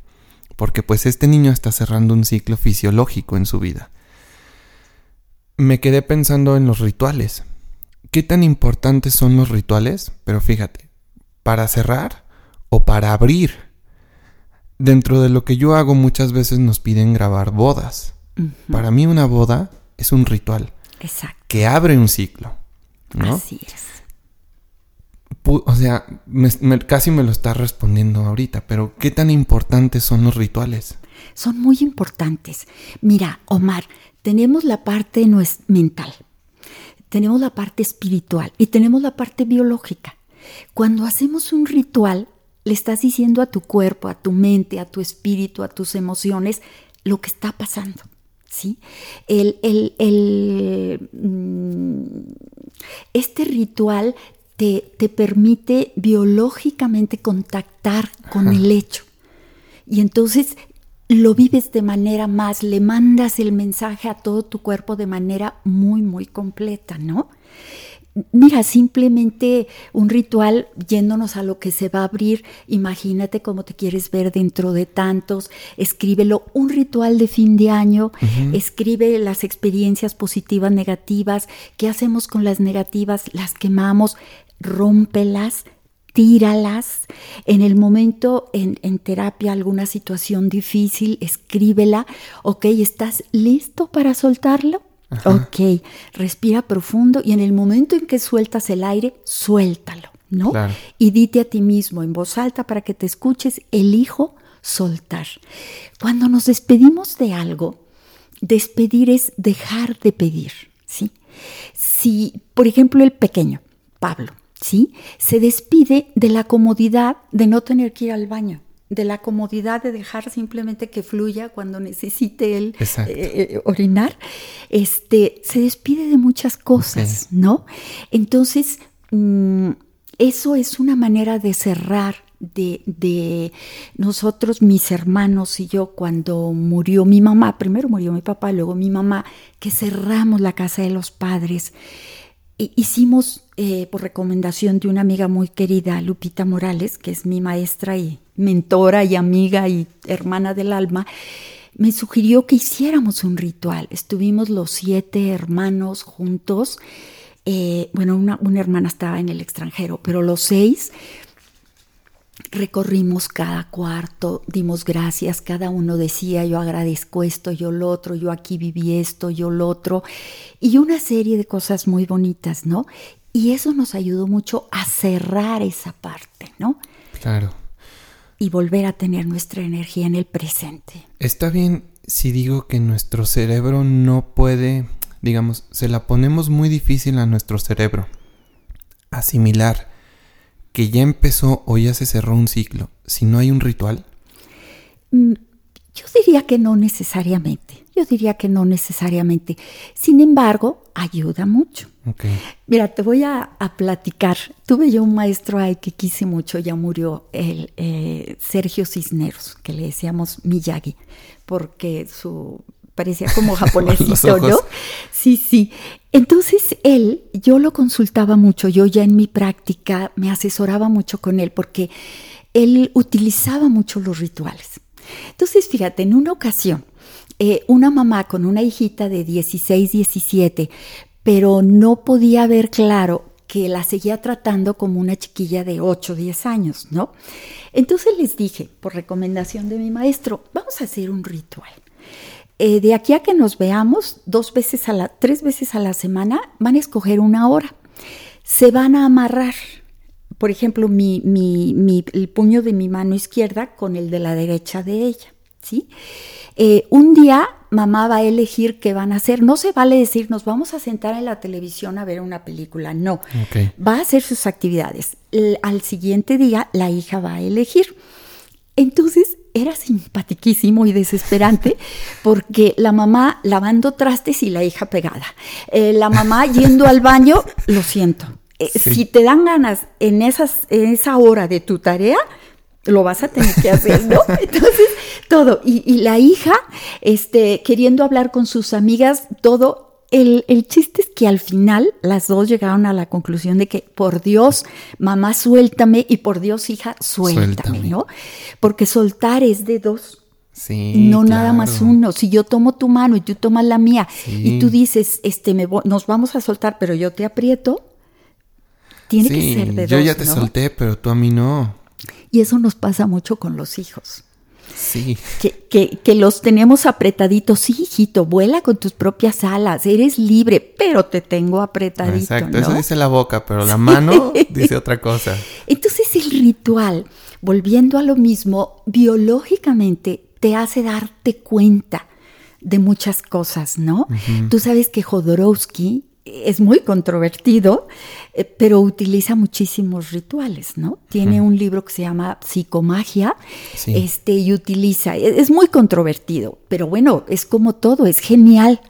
porque pues este niño está cerrando un ciclo fisiológico en su vida me quedé pensando en los rituales. ¿Qué tan importantes son los rituales? Pero fíjate, para cerrar o para abrir. Dentro de lo que yo hago muchas veces nos piden grabar bodas. Para mí una boda es un ritual. Exacto. Que abre un ciclo. ¿no? Así es. O sea, casi me lo está respondiendo ahorita, pero ¿qué tan importantes son los rituales? Son muy importantes. Mira, Omar, tenemos la parte mental, tenemos la parte espiritual y tenemos la parte biológica. Cuando hacemos un ritual, le estás diciendo a tu cuerpo, a tu mente, a tu espíritu, a tus emociones, lo que está pasando. ¿sí? El, mm, este ritual te, te, permite biológicamente contactar con el hecho. Y entonces lo vives de manera más, le mandas el mensaje a todo tu cuerpo de manera muy, muy completa, ¿no? Mira, simplemente un ritual yéndonos a lo que se va a abrir, imagínate cómo te quieres ver dentro de tantos, escríbelo, un ritual de fin de año, escribe las experiencias positivas, negativas, qué hacemos con las negativas, las quemamos, rómpelas, tíralas. En el momento en, terapia, alguna situación difícil, escríbela. Ok, ¿estás listo para soltarlo? Ok, respira profundo y en el momento en que sueltas el aire, suéltalo, ¿no? Y dite a ti mismo en voz alta para que te escuches, elijo soltar. Cuando nos despedimos de algo, despedir es dejar de pedir, ¿sí? Si, por ejemplo, el pequeño, Pablo, ¿sí? Se despide de la comodidad de no tener que ir al baño, de la comodidad de dejar simplemente que fluya cuando necesite él eh, eh, orinar. Este, se despide de muchas cosas, ¿no? Entonces, mm, eso es una manera de cerrar de, de, nosotros, mis hermanos y yo, cuando murió mi mamá, primero murió mi papá, luego mi mamá, que cerramos la casa de los padres hicimos, eh, por recomendación de una amiga muy querida, Lupita Morales, que es mi maestra y mentora y amiga y hermana del alma, me sugirió que hiciéramos un ritual. Estuvimos los siete hermanos juntos. Eh, bueno, una, una hermana estaba en el extranjero, pero los seis recorrimos cada cuarto, dimos gracias, cada uno decía yo agradezco esto, yo lo otro, yo aquí viví esto, yo lo otro, y una serie de cosas muy bonitas, ¿no? Y eso nos ayudó mucho a cerrar esa parte, ¿no? Claro. Y volver a tener nuestra energía en el presente. Está bien si digo que nuestro cerebro no puede, digamos, se la ponemos muy difícil a nuestro cerebro asimilar que ya empezó o ya se cerró un ciclo, si no hay un ritual? Mm, yo diría que no necesariamente. Yo diría que no necesariamente. Sin embargo, ayuda mucho. Mira, te voy a, platicar. Tuve yo un maestro ahí que quise mucho, ya murió, el eh, Sergio Cisneros, que le decíamos Miyagi, porque su parecía como japonesito, ¿no? Sí, sí. Entonces él, yo lo consultaba mucho, yo ya en mi práctica me asesoraba mucho con él porque él utilizaba mucho los rituales. Entonces, fíjate, en una ocasión, eh, una mamá con una hijita de 16, 17, pero no podía ver claro que la seguía tratando como una chiquilla de 8, 10 años, ¿no? Entonces les dije, por recomendación de mi maestro, vamos a hacer un ritual. Eh, de aquí a que nos veamos dos veces a la, tres veces a la semana, van a escoger una hora. Se van a amarrar, por ejemplo, mi, mi, el puño de mi mano izquierda con el de la derecha de ella. ¿sí? Eh, un día mamá va a elegir qué van a hacer. No se vale decir, nos vamos a sentar en la televisión a ver una película. No, va a hacer sus actividades. al siguiente día, la hija va a elegir. Entonces, era simpatiquísimo y desesperante porque la mamá lavando trastes y la hija pegada. Eh, la mamá yendo al baño, lo siento. Eh, si te dan ganas en, esas, en esa hora de tu tarea, lo vas a tener que hacer, ¿no? Entonces, todo. Y, la hija, este, queriendo hablar con sus amigas, todo. El, chiste es que al final las dos llegaron a la conclusión de que, por Dios, mamá, suéltame, y por Dios, hija, suéltame, ¿no? Porque soltar es de dos. Sí, no nada más uno. Si yo tomo tu mano y tú tomas la mía y tú dices, este, me nos vamos a soltar, pero yo te aprieto, tiene que ser de dos. Yo ya te solté, pero tú a mí no. Y eso nos pasa mucho con los hijos. Sí. Que, que, los tenemos apretaditos. Sí, hijito, vuela con tus propias alas, eres libre, pero te tengo apretadito. Exacto, eso dice la boca, pero la mano dice otra cosa. Entonces el ritual, volviendo a lo mismo, biológicamente te hace darte cuenta de muchas cosas, ¿no? Tú sabes que Jodorowsky es muy controvertido, eh, pero utiliza muchísimos rituales, ¿no? Tiene un libro que se llama Psicomagia, este, y utiliza, e, es, muy controvertido, pero bueno, es como todo, es genial.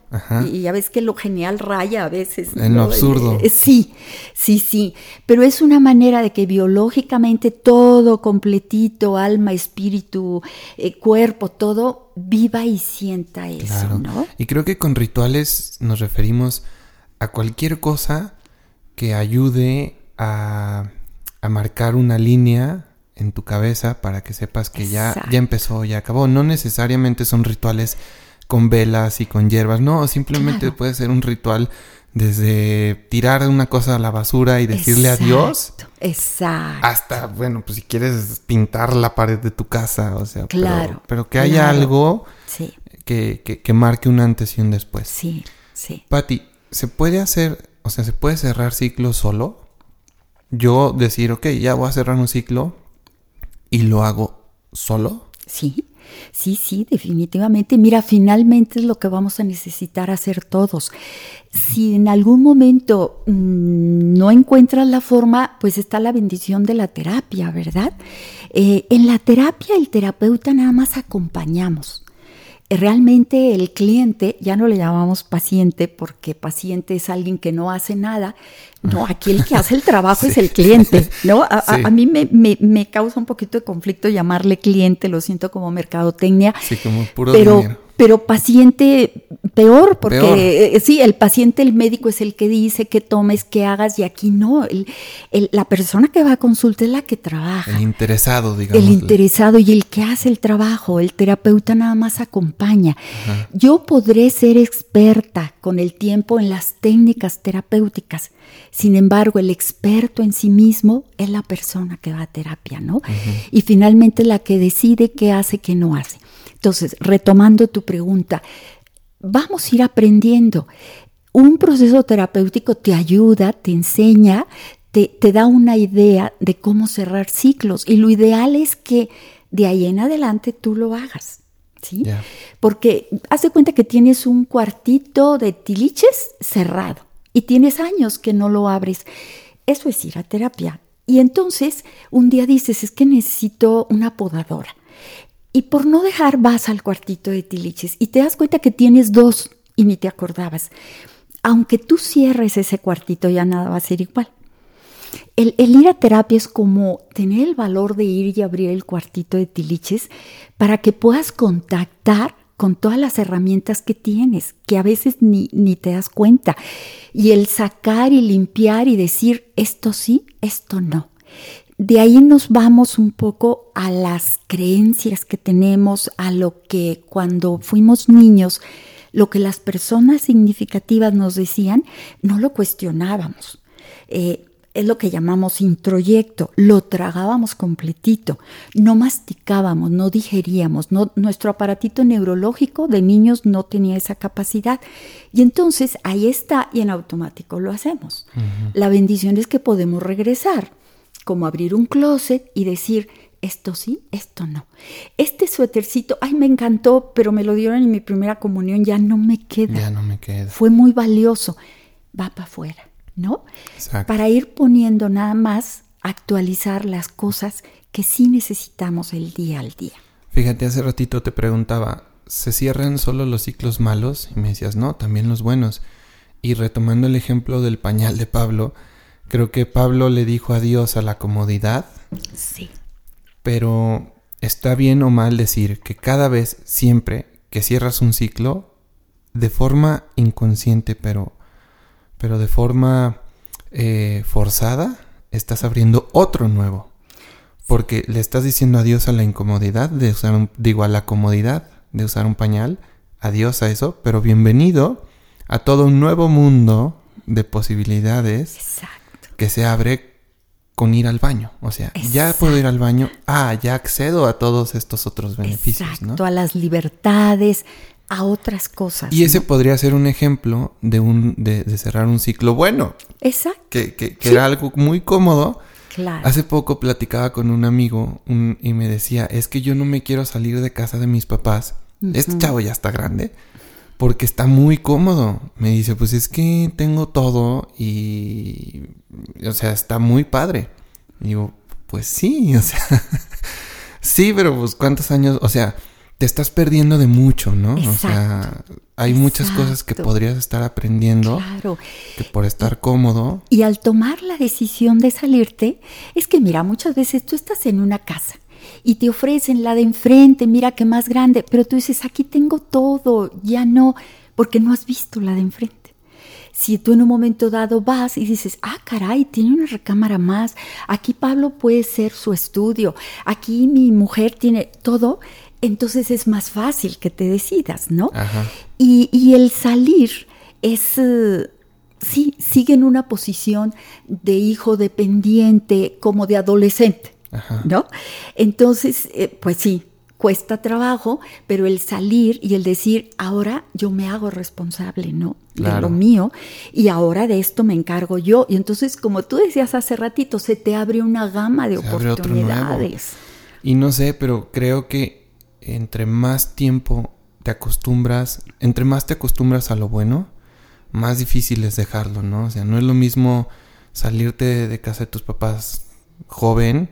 Y ya ves que lo genial raya a veces. En lo absurdo. Eh, sí, sí, sí, pero es una manera de que biológicamente todo completito, alma, espíritu, eh, cuerpo, todo viva y sienta eso, ¿no? Y creo que con rituales nos referimos a cualquier cosa que ayude a, marcar una línea en tu cabeza para que sepas que ya, ya empezó, ya acabó. No necesariamente son rituales con velas y con hierbas, no, simplemente puede ser un ritual desde tirar una cosa a la basura y decirle adiós. Exacto. Hasta, bueno, pues si quieres pintar la pared de tu casa, o sea, claro, pero, que haya algo que, que, que, marque un antes y un después. Sí, sí. Patti, ¿se puede hacer, o sea, se puede cerrar ciclo solo? Yo decir, ok, ya voy a cerrar un ciclo y lo hago solo. Sí, sí, sí, definitivamente. Mira, finalmente es lo que vamos a necesitar hacer todos. Si en algún momento mm, no encuentras la forma, pues está la bendición de la terapia, ¿verdad? Eh, en la terapia el terapeuta nada más acompañamos realmente el cliente, ya no le llamamos paciente porque paciente es alguien que no hace nada, no, aquí el que hace el trabajo es el cliente, ¿no? A, mí me, me, causa un poquito de conflicto llamarle cliente, lo siento como mercadotecnia. Sí, como puro pero, pero paciente peor, porque eh, sí, el paciente, el médico es el que dice que tomes, que hagas, y aquí no. la persona que va a consulta es la que trabaja. El interesado, digamos. El interesado y el que hace el trabajo. El terapeuta nada más acompaña. Yo podré ser experta con el tiempo en las técnicas terapéuticas. Sin embargo, el experto en sí mismo es la persona que va a terapia, ¿no? Y finalmente la que decide qué hace, qué no hace. Entonces, retomando tu pregunta, vamos a ir aprendiendo. Un proceso terapéutico te ayuda, te enseña, te, da una idea de cómo cerrar ciclos y lo ideal es que de ahí en adelante tú lo hagas. ¿Sí? Porque haz de cuenta que tienes un cuartito de tiliches cerrado y tienes años que no lo abres. Eso es ir a terapia. Y entonces un día dices, es que necesito una podadora. Y por no dejar vas al cuartito de tiliches y te das cuenta que tienes dos y ni te acordabas. Aunque tú cierres ese cuartito ya nada va a ser igual. El, ir a terapia es como tener el valor de ir y abrir el cuartito de tiliches para que puedas contactar con todas las herramientas que tienes, que a veces ni, ni te das cuenta. Y el sacar y limpiar y decir, esto sí, esto no de ahí nos vamos un poco a las creencias que tenemos, a lo que cuando fuimos niños, lo que las personas significativas nos decían, no lo cuestionábamos. Eh, es lo que llamamos introyecto, lo tragábamos completito, no masticábamos, no digeríamos, no, nuestro aparatito neurológico de niños no tenía esa capacidad. Y entonces ahí está y en automático lo hacemos. La bendición es que podemos regresar como abrir un closet y decir, esto sí, esto no. Este suétercito, ay, me encantó, pero me lo dieron en mi primera comunión, ya no me queda. Ya no me queda. Fue muy valioso. Va para afuera, ¿no? Exacto. Para ir poniendo nada más, actualizar las cosas que sí necesitamos el día al día. Fíjate, hace ratito te preguntaba, ¿se cierran solo los ciclos malos? Y me decías, no, también los buenos. Y retomando el ejemplo del pañal de Pablo, creo que Pablo le dijo adiós a la comodidad. Sí. Pero está bien o mal decir que cada vez, siempre que cierras un ciclo, de forma inconsciente, pero, pero de forma eh, forzada, estás abriendo otro nuevo. Porque le estás diciendo adiós a la incomodidad de usar un, digo, a la comodidad de usar un pañal, adiós a eso, pero bienvenido a todo un nuevo mundo de posibilidades Exacto. Que se abre con ir al baño. O sea, ya puedo ir al baño, ah, ya accedo a todos estos otros beneficios, Exacto, ¿no? a las libertades, a otras cosas. Y ese ¿no? podría ser un ejemplo de un de, de cerrar un ciclo bueno, Exacto, que, que- que Sí. era algo muy cómodo. claro. Hace poco platicaba con un amigo un- y me decía, es que yo no me quiero salir de casa de mis papás. Este chavo ya está grande porque está muy cómodo. Me dice, pues es que tengo todo y, o sea, está muy padre. Y digo, pues sí, o sea, sí, pero pues cuántos años, o sea, te estás perdiendo de mucho, ¿no? O sea, hay muchas cosas que podrías estar aprendiendo Claro. que por estar cómodo. Y al tomar la decisión de salirte, es que mira, muchas veces tú estás en una casa y te ofrecen la de enfrente, mira que más grande, pero tú dices, aquí tengo todo, ya no, porque no has visto la de enfrente. Si tú en un momento dado vas y dices, ah, caray, tiene una recámara más, aquí Pablo puede ser su estudio, aquí mi mujer tiene todo, entonces es más fácil que te decidas, ¿no? Ajá. Y, y el salir es, eh, sí, sigue en una posición de hijo dependiente, como de adolescente, Ajá. ¿no? Entonces, eh, pues sí, cuesta trabajo, pero el salir y el decir, ahora yo me hago responsable, ¿no? De lo mío y ahora de esto me encargo yo. Y entonces, como tú decías hace ratito, se te abre una gama de Se oportunidades. Y no sé, pero creo que entre más tiempo te acostumbras, entre más te acostumbras a lo bueno, más difícil es dejarlo, ¿no? O sea, no es lo mismo salirte de casa de tus papás joven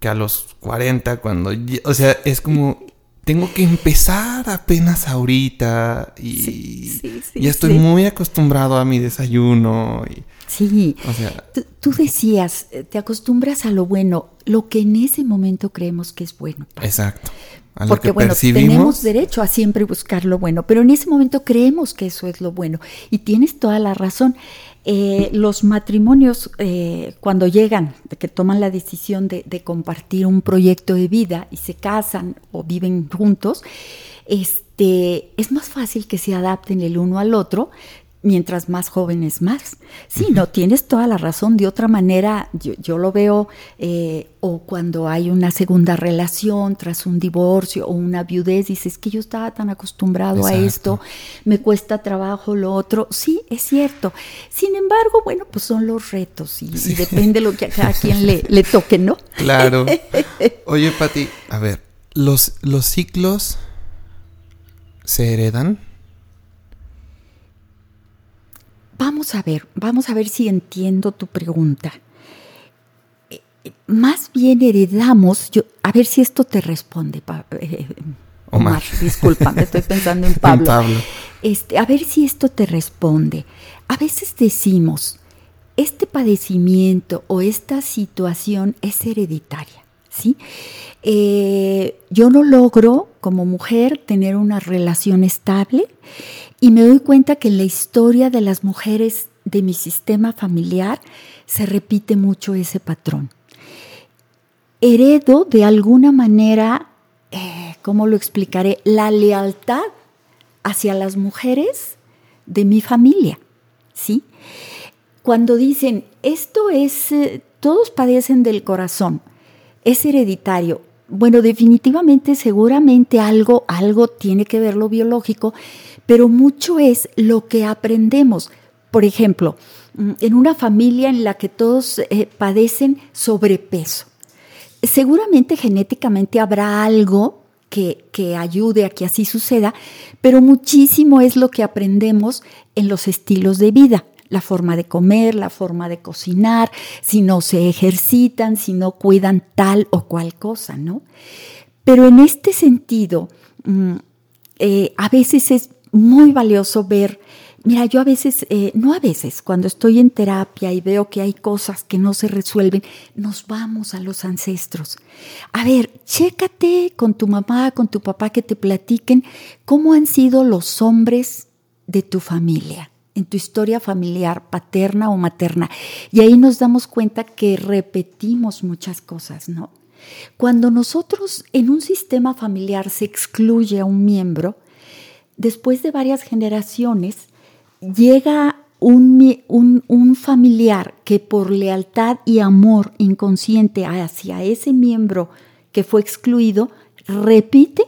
que a los 40 cuando, o sea, es como tengo que empezar apenas ahorita y Sí, sí, sí, ya estoy muy acostumbrado a mi desayuno y, Sí, o sea, Tú, tú decías, eh, te acostumbras a lo bueno, lo que en ese momento creemos que es bueno. exacto. A lo Porque que bueno, percibimos, tenemos derecho a siempre buscar lo bueno, pero en ese momento creemos que eso es lo bueno. Y tienes toda la razón. Eh, los matrimonios, eh, cuando llegan, que toman la decisión de, de compartir un proyecto de vida y se casan o viven juntos, este, es más fácil que se adapten el uno al otro mientras más jóvenes más. Sí, no, tienes toda la razón. De otra manera, yo, yo lo veo, eh, o cuando hay una segunda relación tras un divorcio o una viudez, dices que yo estaba tan acostumbrado a esto, me cuesta trabajo lo otro. Sí, es cierto. Sin embargo, bueno, pues son los retos y, y depende lo que a cada quien le, le toque, ¿no? Claro. Oye, Pati, a ver, ¿los, los ciclos se heredan? Vamos a ver, vamos a ver si entiendo tu pregunta. Eh, eh, Más bien heredamos, yo, a ver si esto te responde, Pa- eh, Omar. Omar. Discúlpame, estoy pensando en Pablo. Pablo. Este, a ver si esto te responde. A veces decimos, este padecimiento o esta situación es hereditaria, ¿sí? Eh, yo no logro como mujer tener una relación estable y me doy cuenta que en la historia de las mujeres de mi sistema familiar se repite mucho ese patrón. Heredo de alguna manera, eh, ¿cómo lo explicaré? La lealtad hacia las mujeres de mi familia, ¿sí? Cuando dicen, esto es, eh, todos padecen del corazón, es hereditario. Bueno, definitivamente, seguramente algo, algo tiene que ver lo biológico, pero mucho es lo que aprendemos. Por ejemplo, mm, en una familia en la que todos eh, padecen sobrepeso. seguramente genéticamente habrá algo que, que, ayude a que así suceda, pero muchísimo es lo que aprendemos en los estilos de vida, la forma de comer, la forma de cocinar, si no se ejercitan, si no cuidan tal o cual cosa, ¿no? Pero en este sentido, mm, eh, a veces es muy valioso ver Mira, yo a veces, eh, no a veces, cuando estoy en terapia y veo que hay cosas que no se resuelven, nos vamos a los ancestros. A ver, chécate con tu mamá, con tu papá, que te platiquen cómo han sido los hombres de tu familia, en tu historia familiar, paterna o materna. Y ahí nos damos cuenta que repetimos muchas cosas, ¿no? Cuando nosotros en un sistema familiar se excluye a un miembro, después de varias generaciones, llega un, un, familiar que por lealtad y amor inconsciente hacia ese miembro que fue excluido, repite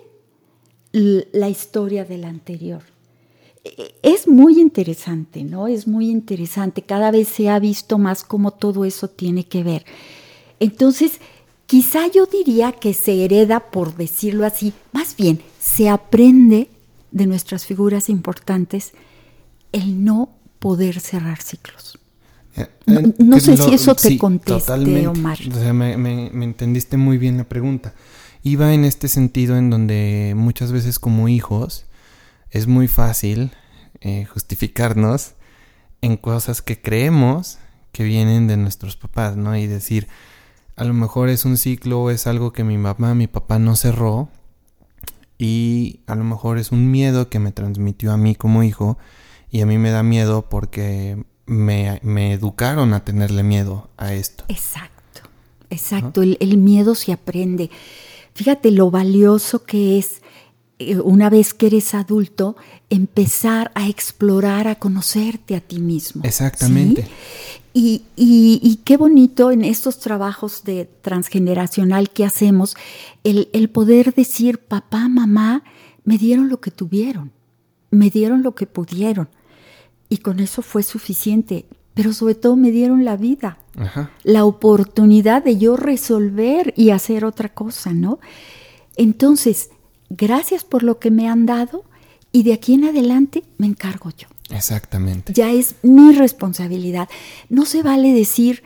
la historia del anterior. Es muy interesante, ¿no? Es muy interesante. Cada vez se ha visto más cómo todo eso tiene que ver. Entonces, quizá yo diría que se hereda, por decirlo así, más bien se aprende de nuestras figuras importantes el no poder cerrar ciclos. Eh, no, sé si eso te conteste, Omar. O sea, me, entendiste muy bien la pregunta. Iba en este sentido en donde muchas veces como hijos es muy fácil eh, justificarnos en cosas que creemos que vienen de nuestros papás, ¿no? Y decir, a lo mejor es un ciclo o es algo que mi mamá, mi papá no cerró y a lo mejor es un miedo que me transmitió a mí como hijo y a mí me da miedo porque me, educaron a tenerle miedo a esto. Exacto, exacto. El, miedo se aprende. Fíjate lo valioso que es una vez que eres adulto, empezar a explorar, a conocerte a ti mismo. Exactamente. Y, y, qué bonito en estos trabajos de transgeneracional que hacemos, el, el poder decir, papá, mamá, me dieron lo que tuvieron, me dieron lo que pudieron y con eso fue suficiente. Pero sobre todo me dieron la vida, la oportunidad de yo resolver y hacer otra cosa, ¿no? Entonces, gracias por lo que me han dado y de aquí en adelante me encargo yo. Exactamente. Ya es mi responsabilidad. No se vale decir,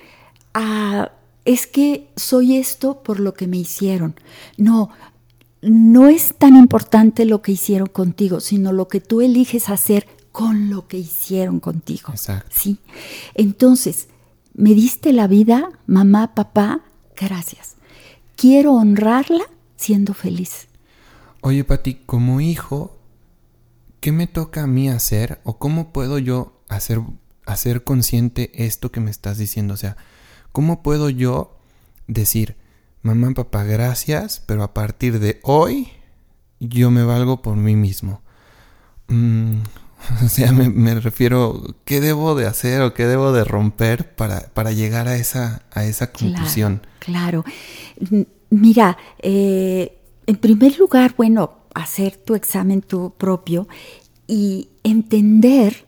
ah, es que soy esto por lo que me hicieron. No, no es tan importante lo que hicieron contigo, sino lo que tú eliges hacer con lo que hicieron contigo. Exacto. ¿sí? Entonces, me diste la vida, mamá, papá, gracias. Quiero honrarla siendo feliz. Oye, Pati, como hijo, ¿qué me toca a mí hacer o cómo puedo yo hacer, hacer consciente esto que me estás diciendo? O sea, ¿cómo puedo yo decir, mamá, papá, gracias, pero a partir de hoy yo me valgo por mí mismo? Mm, O sea, me, refiero, ¿qué debo de hacer o qué debo de romper para, para llegar a esa, a esa conclusión? Claro. Mira, eh, en primer lugar, bueno, hacer tu examen tu propio y entender,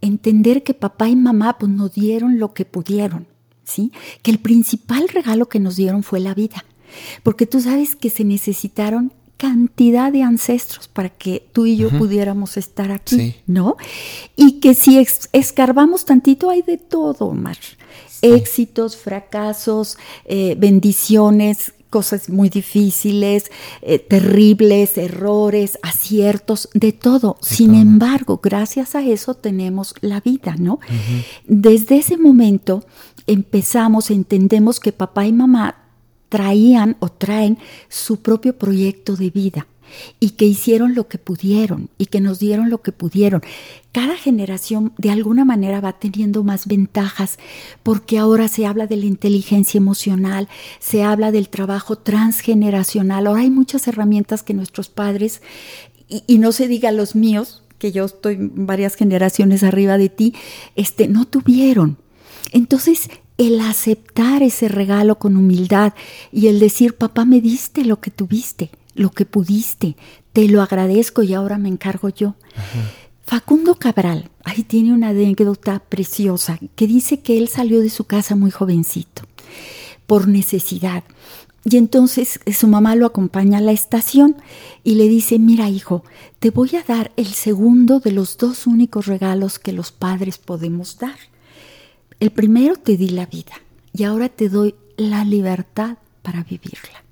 entender que papá y mamá pues, nos dieron lo que pudieron, ¿sí? Que el principal regalo que nos dieron fue la vida. Porque tú sabes que se necesitaron cantidad de ancestros para que tú y yo pudiéramos estar aquí, ¿no? Y que si escarbamos tantito hay de todo, Omar. Éxitos, fracasos, eh, bendiciones, cosas muy difíciles, eh, terribles, errores, aciertos, de todo. Sin embargo, gracias a eso tenemos la vida, ¿no? Desde ese momento empezamos, entendemos que papá y mamá traían o traen su propio proyecto de vida y que hicieron lo que pudieron y que nos dieron lo que pudieron. Cada generación de alguna manera va teniendo más ventajas porque ahora se habla de la inteligencia emocional, se habla del trabajo transgeneracional. Ahora hay muchas herramientas que nuestros padres, y, no se diga los míos, que yo estoy varias generaciones arriba de ti, este, no tuvieron. Entonces, el aceptar ese regalo con humildad y el decir, papá, me diste lo que tuviste, lo que pudiste, te lo agradezco y ahora me encargo yo. Facundo Cabral, ahí tiene una anécdota preciosa que dice que él salió de su casa muy jovencito, por necesidad. Y entonces eh, su mamá lo acompaña a la estación y le dice, mira hijo, te voy a dar el segundo de los dos únicos regalos que los padres podemos dar. El primero te di la vida y ahora te doy la libertad para vivirla.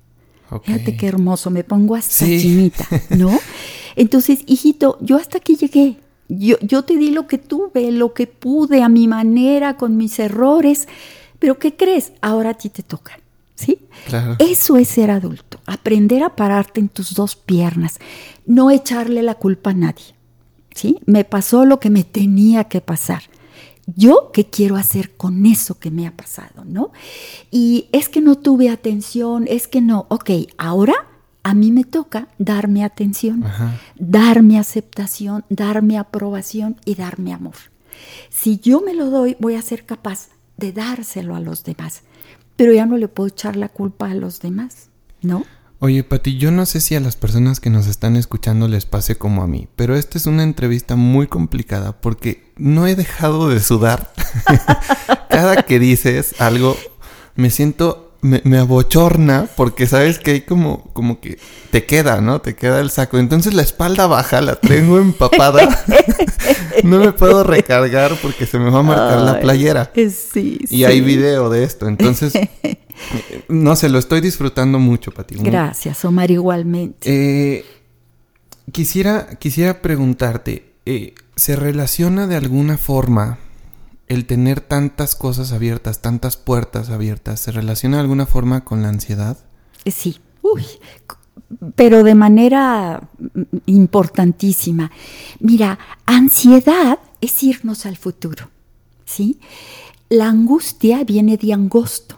Fíjate qué hermoso, me pongo hasta chinita, ¿no? Entonces, hijito, yo hasta aquí llegué. Yo, yo te di lo que tuve, lo que pude, a mi manera, con mis errores. Pero ¿qué crees? Ahora a ti te toca. ¿Sí? Eso es ser adulto, aprender a pararte en tus dos piernas, no echarle la culpa a nadie. ¿Sí? Me pasó lo que me tenía que pasar. Yo qué quiero hacer con eso que me ha pasado, ¿no? Y es que no tuve atención, es que no, ok, ahora a mí me toca darme atención, darme aceptación, darme aprobación y darme amor. Si yo me lo doy, voy a ser capaz de dárselo a los demás, pero ya no le puedo echar la culpa a los demás, ¿no? Oye, Pati, yo no sé si a las personas que nos están escuchando les pase como a mí, pero esta es una entrevista muy complicada porque no he dejado de sudar. Cada que dices algo, me siento me, abochorna porque sabes que hay como, como que te queda, ¿no? Te queda el saco. Entonces la espalda baja la tengo empapada. no me puedo recargar porque se me va a marcar la playera. Sí, y hay video de esto. Entonces, no sé, lo estoy disfrutando mucho, Pati. Gracias, Omar, igualmente. Eh, quisiera, quisiera preguntarte, eh, ¿se relaciona de alguna forma el tener tantas cosas abiertas, tantas puertas abiertas, ¿se relaciona de alguna forma con la ansiedad? Sí, uy, pero de manera importantísima. Mira, ansiedad es irnos al futuro, ¿sí? La angustia viene de angosto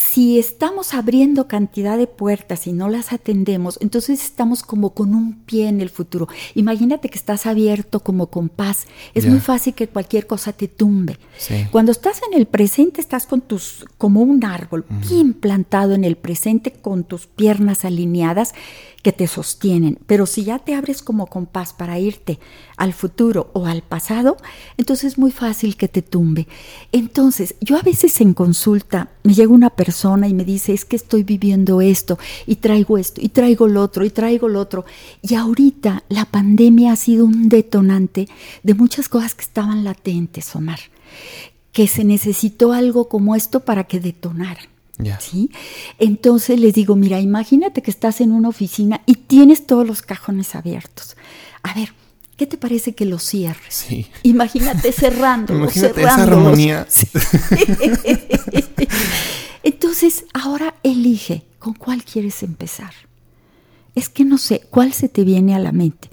si estamos abriendo cantidad de puertas y no las atendemos, entonces estamos como con un pie en el futuro. Imagínate que estás abierto como con paz. Es muy fácil que cualquier cosa te tumbe. Cuando estás en el presente, estás con tus, como un árbol, bien plantado en el presente, con tus piernas alineadas que te sostienen. Pero si ya te abres como compás para irte al futuro o al pasado, entonces es muy fácil que te tumbe. Entonces, yo a veces en consulta me llega una persona y me dice, es que estoy viviendo esto y traigo esto y traigo lo otro y traigo lo otro. Y ahorita la pandemia ha sido un detonante de muchas cosas que estaban latentes, Omar, que se necesitó algo como esto para que detonaran. ¿Sí? Entonces les digo, mira, imagínate que estás en una oficina y tienes todos los cajones abiertos. A ver, ¿qué te parece que los cierres? Imagínate cerrando, Imagínate esa armonía. Entonces, ahora elige con cuál quieres empezar. Es que no sé, ¿cuál se te viene a la mente?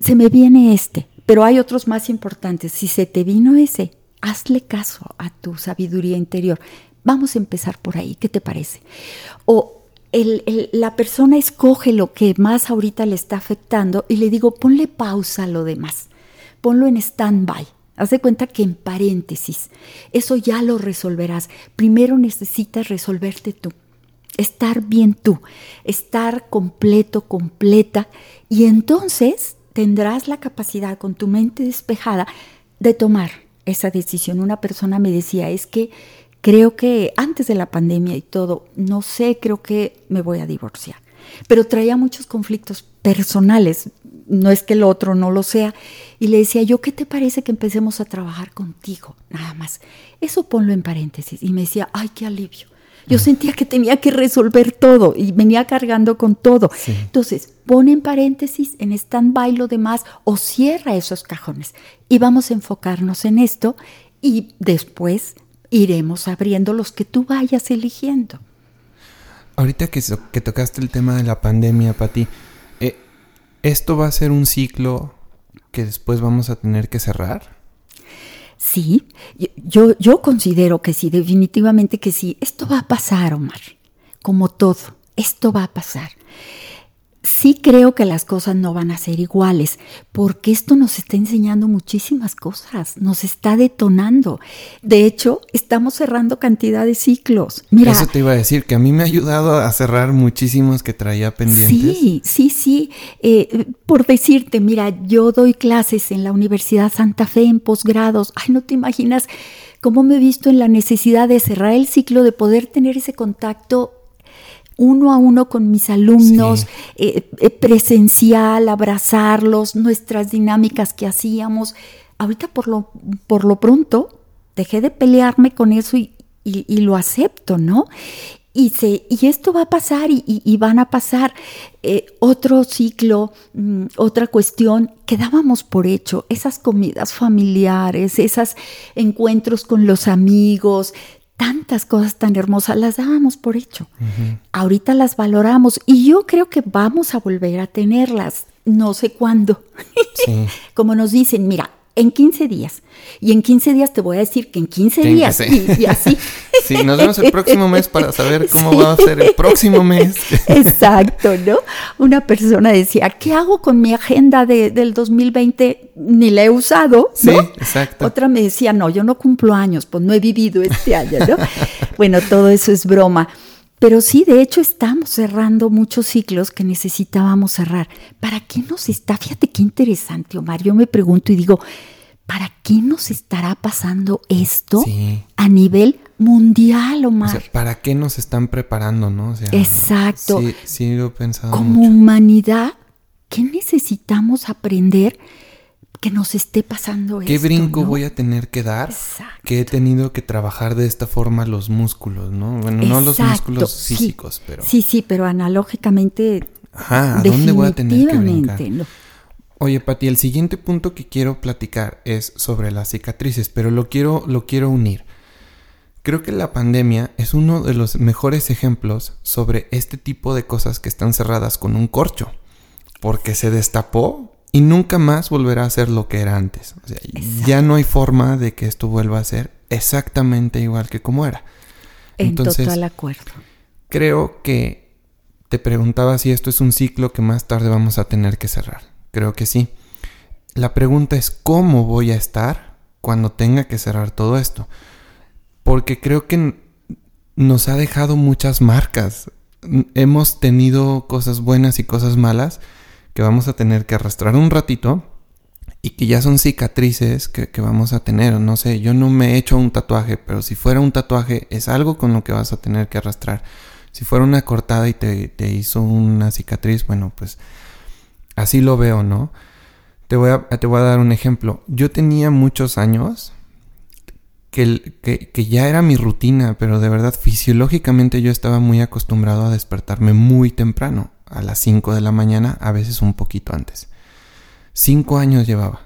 Se me viene este, pero hay otros más importantes. Si se te vino ese, hazle caso a tu sabiduría interior. Vamos a empezar por ahí, ¿qué te parece? O la persona escoge lo que más ahorita le está afectando y le digo, ponle pausa a lo demás, ponlo en stand-by. Haz de cuenta que en paréntesis, eso ya lo resolverás. Primero necesitas resolverte tú, estar bien tú, estar completo, completa, y entonces tendrás la capacidad con tu mente despejada de tomar esa decisión. Una persona me decía, es que Creo que antes de la pandemia y todo, no sé, creo que me voy a divorciar. Pero traía muchos conflictos personales, no es que el otro no lo sea. Y le decía yo, ¿qué te parece que empecemos a trabajar contigo? Nada más. Eso ponlo en paréntesis. Y me decía, ay, qué alivio. Yo sentía que tenía que resolver todo y venía cargando con todo. Entonces, pon en paréntesis, en stand-by lo demás o cierra esos cajones y vamos a enfocarnos en esto y después iremos abriendo los que tú vayas eligiendo. Ahorita que, que tocaste el tema de la pandemia, Pati, ¿esto va a ser un ciclo que después vamos a tener que cerrar? Sí, yo, yo considero que sí, definitivamente que sí. Esto va a pasar, Omar, como todo, esto va a pasar sí creo que las cosas no van a ser iguales, porque esto nos está enseñando muchísimas cosas, nos está detonando. De hecho, estamos cerrando cantidad de ciclos. Mira, Eso te iba a decir, que a mí me ha ayudado a cerrar muchísimos que traía pendientes. Sí, sí, sí. Eh, por decirte, mira, yo doy clases en la Universidad Santa Fe en posgrados. Ay, no te imaginas cómo me he visto en la necesidad de cerrar el ciclo, de poder tener ese contacto uno a uno con mis alumnos, eh, eh, presencial, abrazarlos, nuestras dinámicas que hacíamos. Ahorita por lo, por lo pronto dejé de pelearme con eso y, y lo acepto, ¿no? Y, se, y esto va a pasar y, van a pasar eh, otro ciclo, mm, otra cuestión que dábamos por hecho, esas comidas familiares, esos encuentros con los amigos, tantas cosas tan hermosas, las dábamos por hecho. Ahorita las valoramos y yo creo que vamos a volver a tenerlas, no sé cuándo. Como nos dicen, mira, en 15 días. Y en 15 días te voy a decir que en 15 días y, así. Sí, nos vemos el próximo mes para saber cómo va a ser el próximo mes. Exacto, ¿no? Una persona decía, ¿qué hago con mi agenda de, del 2020? Ni la he usado, ¿no? Sí, exacto. Otra me decía, no, yo no cumplo años, pues no he vivido este año, ¿no? bueno, todo eso es broma. Pero sí, de hecho, estamos cerrando muchos ciclos que necesitábamos cerrar. ¿Para qué nos está? Fíjate qué interesante, Omar. Yo me pregunto y digo, ¿para qué nos estará pasando esto a nivel mundial, Omar? O sea, ¿para qué nos están preparando, no? Exacto. Sí, sí, lo he pensado. Como humanidad, ¿qué necesitamos aprender? Que nos esté pasando ¿Qué brinco voy a tener que dar? Que he tenido que trabajar de esta forma los músculos, ¿no? Bueno, no los músculos físicos, pero. Sí, sí, pero analógicamente. Ajá, ¿a dónde voy a tener que brincar? Oye, Pati, el siguiente punto que quiero platicar es sobre las cicatrices, pero lo quiero, lo quiero unir. Creo que la pandemia es uno de los mejores ejemplos sobre este tipo de cosas que están cerradas con un corcho, porque se destapó y nunca más volverá a ser lo que era antes. O sea, ya no hay forma de que esto vuelva a ser exactamente igual que como era. En total acuerdo. Creo que te preguntaba si esto es un ciclo que más tarde vamos a tener que cerrar. Creo que sí. La pregunta es cómo voy a estar cuando tenga que cerrar todo esto. Porque creo que nos ha dejado muchas marcas. Hemos tenido cosas buenas y cosas malas que vamos a tener que arrastrar un ratito y que ya son cicatrices que, vamos a tener. No sé, yo no me he hecho un tatuaje, pero si fuera un tatuaje es algo con lo que vas a tener que arrastrar. Si fuera una cortada y te, hizo una cicatriz, bueno, pues así lo veo, ¿no? Te voy a, te voy a dar un ejemplo. Yo tenía muchos años que, que, que, ya era mi rutina, pero de verdad fisiológicamente yo estaba muy acostumbrado a despertarme muy temprano a las 5 de la mañana, a veces un poquito antes. Cinco años llevaba.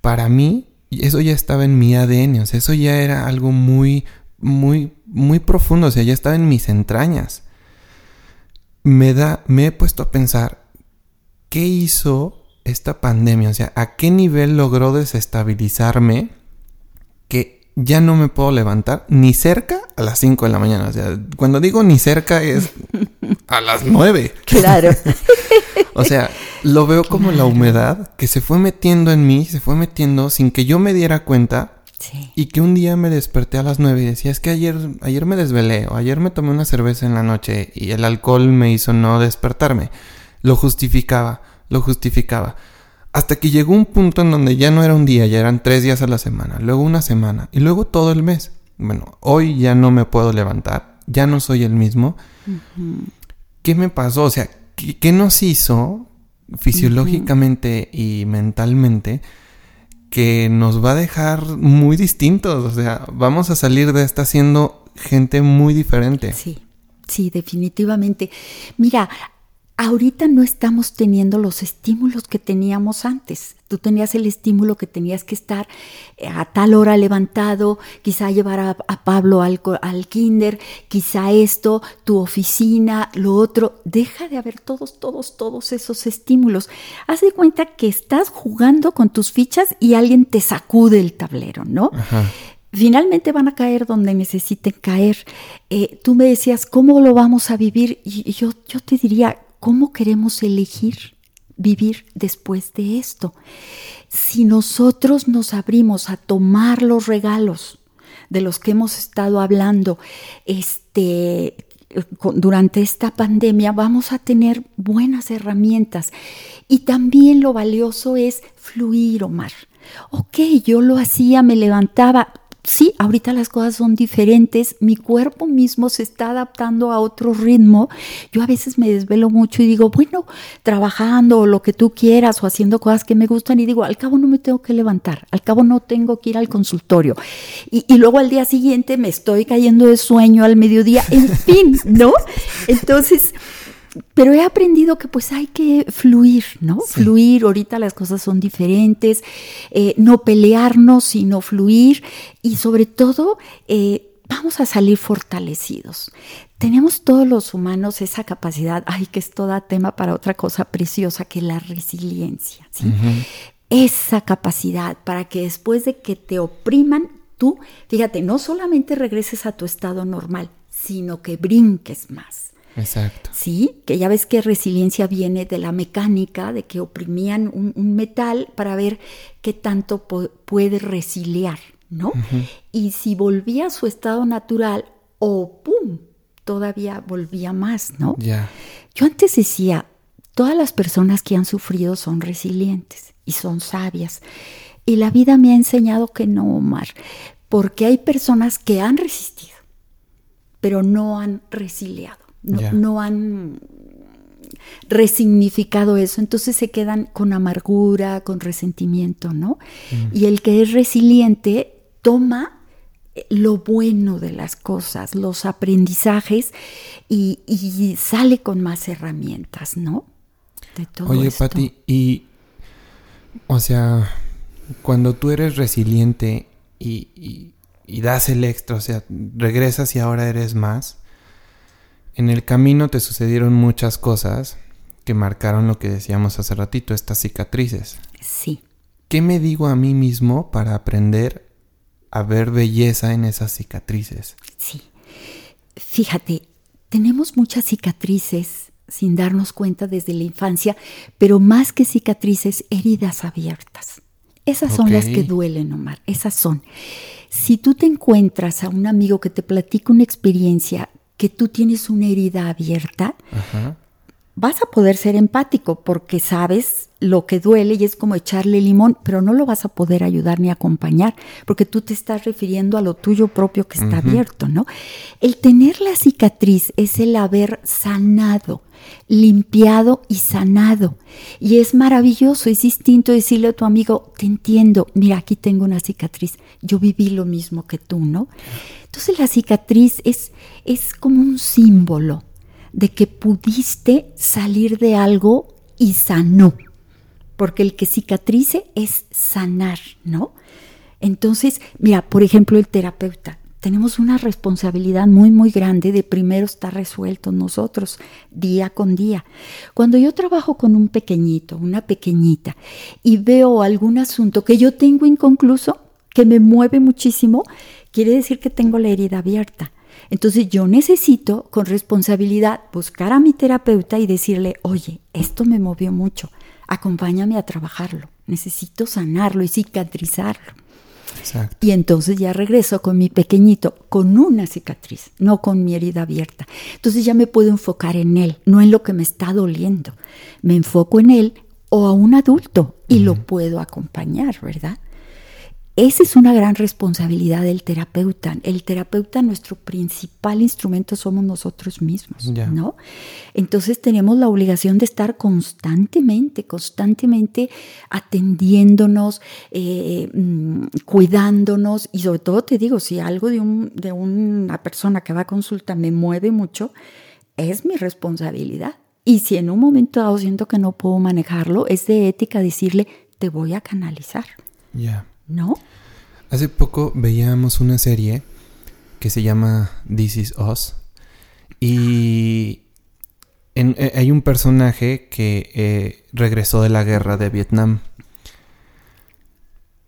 Para mí, eso ya estaba en mi ADN, o sea, eso ya era algo muy, muy, muy profundo, o sea, ya estaba en mis entrañas. Me da, me he puesto a pensar, ¿qué hizo esta pandemia? O sea, ¿a qué nivel logró desestabilizarme que ya no me puedo levantar ni cerca a las 5 de la mañana. O sea, cuando digo ni cerca es a las 9. Claro. o sea, lo veo como la humedad que se fue metiendo en mí, se fue metiendo sin que yo me diera cuenta. Sí. Y que un día me desperté a las 9 y decía, es que ayer, ayer me desvelé o ayer me tomé una cerveza en la noche y el alcohol me hizo no despertarme. Lo justificaba, lo justificaba. Hasta que llegó un punto en donde ya no era un día, ya eran tres días a la semana, luego una semana y luego todo el mes. Bueno, hoy ya no me puedo levantar, ya no soy el mismo. ¿Qué me pasó? O sea, ¿qué, nos hizo fisiológicamente y mentalmente que nos va a dejar muy distintos? O sea, vamos a salir de esta siendo gente muy diferente. Sí, sí, definitivamente. Mira, ahorita no estamos teniendo los estímulos que teníamos antes. Tú tenías el estímulo que tenías que estar eh, a tal hora levantado, quizá llevar a, Pablo al, al, kinder, quizá esto, tu oficina, lo otro. Deja de haber todos, todos, todos esos estímulos. Haz de cuenta que estás jugando con tus fichas y alguien te sacude el tablero, ¿no? finalmente van a caer donde necesiten caer. Eh, tú me decías, ¿cómo lo vamos a vivir? Y yo, yo te diría, ¿Cómo queremos elegir vivir después de esto? Si nosotros nos abrimos a tomar los regalos de los que hemos estado hablando este, durante esta pandemia, vamos a tener buenas herramientas. Y también lo valioso es fluir, Omar. Ok, yo lo hacía, me levantaba, sí, ahorita las cosas son diferentes, mi cuerpo mismo se está adaptando a otro ritmo. Yo a veces me desvelo mucho y digo, bueno, trabajando o lo que tú quieras o haciendo cosas que me gustan y digo, al cabo no me tengo que levantar, al cabo no tengo que ir al consultorio. Y, y luego al día siguiente me estoy cayendo de sueño al mediodía, en fin, ¿no? Entonces pero he aprendido que pues hay que fluir, ¿no? Fluir, ahorita las cosas son diferentes, eh, no pelearnos, sino fluir y sobre todo eh, vamos a salir fortalecidos. Tenemos todos los humanos esa capacidad, ay, que es toda tema para otra cosa preciosa que la resiliencia, ¿sí? Esa capacidad para que después de que te opriman, tú, fíjate, no solamente regreses a tu estado normal, sino que brinques más. Exacto. Sí, que ya ves que resiliencia viene de la mecánica, de que oprimían un, metal para ver qué tanto puede resiliar, ¿no? Y si volvía a su estado natural, o ¡pum! todavía volvía más, ¿no? Ya. Yo antes decía, todas las personas que han sufrido son resilientes y son sabias. Y la vida me ha enseñado que no, Omar, porque hay personas que han resistido, pero no han resiliado no, han resignificado eso, entonces se quedan con amargura, con resentimiento, ¿no? Mm. Y el que es resiliente toma eh, lo bueno de las cosas, los aprendizajes y, sale con más herramientas, ¿no? De todo Oye, Pati, y o sea, cuando tú eres resiliente y, y das el extra, o sea, regresas y ahora eres más, en el camino te sucedieron muchas cosas que marcaron lo que decíamos hace ratito, estas cicatrices. Sí. ¿Qué me digo a mí mismo para aprender a ver belleza en esas cicatrices? Sí. Fíjate, tenemos muchas cicatrices sin darnos cuenta desde la infancia, pero más que cicatrices, heridas abiertas. Esas son las que duelen, Omar, esas son. Si tú te encuentras a un amigo que te platica una experiencia que tú tienes una herida abierta, vas a poder ser empático porque sabes lo que duele y es como echarle limón, pero no lo vas a poder ayudar ni acompañar porque tú te estás refiriendo a lo tuyo propio que está abierto, ¿no? El tener la cicatriz es el haber sanado, limpiado y sanado. Y es maravilloso, es distinto decirle a tu amigo, te entiendo, mira, aquí tengo una cicatriz, yo viví lo mismo que tú, ¿no? Entonces la cicatriz es, es como un símbolo de que pudiste salir de algo y sanó. Porque el que cicatrice es sanar, ¿no? Entonces, mira, por ejemplo, el terapeuta. Tenemos una responsabilidad muy, muy grande de primero estar resueltos nosotros, día con día. Cuando yo trabajo con un pequeñito, una pequeñita, y veo algún asunto que yo tengo inconcluso, que me mueve muchísimo, quiere decir que tengo la herida abierta. Entonces yo necesito con responsabilidad buscar a mi terapeuta y decirle, oye, esto me movió mucho, acompáñame a trabajarlo, necesito sanarlo y cicatrizarlo. Exacto. Y entonces ya regreso con mi pequeñito, con una cicatriz, no con mi herida abierta. Entonces ya me puedo enfocar en él, no en lo que me está doliendo. Me enfoco en él o a un adulto y lo puedo acompañar, ¿verdad? Esa es una gran responsabilidad del terapeuta. El terapeuta, nuestro principal instrumento somos nosotros mismos, ¿no? Entonces tenemos la obligación de estar constantemente, constantemente atendiéndonos, eh, mm, cuidándonos y sobre todo te digo, si algo de, un, de una persona que va a consulta me mueve mucho, es mi responsabilidad. Y si en un momento dado siento que no puedo manejarlo, es de ética decirle, te voy a canalizar. Ya. ¿No? Hace poco veíamos una serie que se llama This Is Us. Y eh, hay un personaje que eh, regresó de la guerra de Vietnam.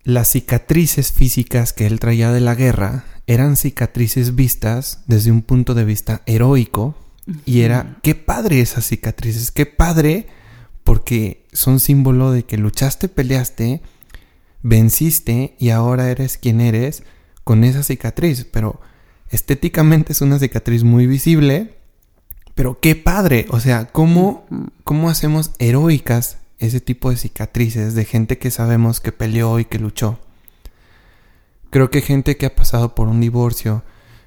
Las cicatrices físicas que él traía de la guerra eran cicatrices vistas desde un punto de vista heroico. Y era, qué padre esas cicatrices, qué padre, porque son símbolo de que luchaste, peleaste venciste y ahora eres quien eres con esa cicatriz, pero estéticamente es una cicatriz muy visible, pero qué padre, o sea, ¿cómo, cómo hacemos heroicas ese tipo de cicatrices de gente que sabemos que peleó y que luchó? Creo que gente que ha pasado por un divorcio,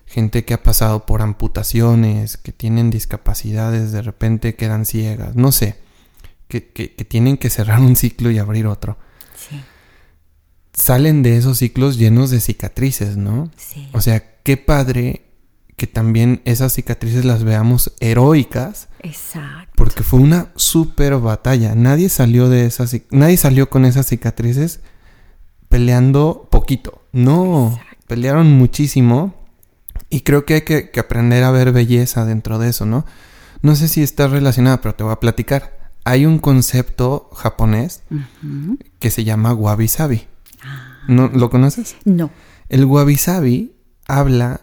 gente que ha pasado por amputaciones, que tienen discapacidades, de repente quedan ciegas, no sé, que, que, tienen que cerrar un ciclo y abrir otro. Sí. Salen de esos ciclos llenos de cicatrices, ¿no? Sí. O sea, qué padre que también esas cicatrices las veamos heroicas. Exacto. Porque fue una súper batalla. Nadie salió de esas, nadie salió con esas cicatrices peleando poquito. No, pelearon muchísimo. Y creo que hay que, aprender a ver belleza dentro de eso, ¿no? No sé si está relacionada, pero te voy a platicar. Hay un concepto japonés que se llama wabi sabi. ¿No, ¿Lo conoces? No. El wabi sabi habla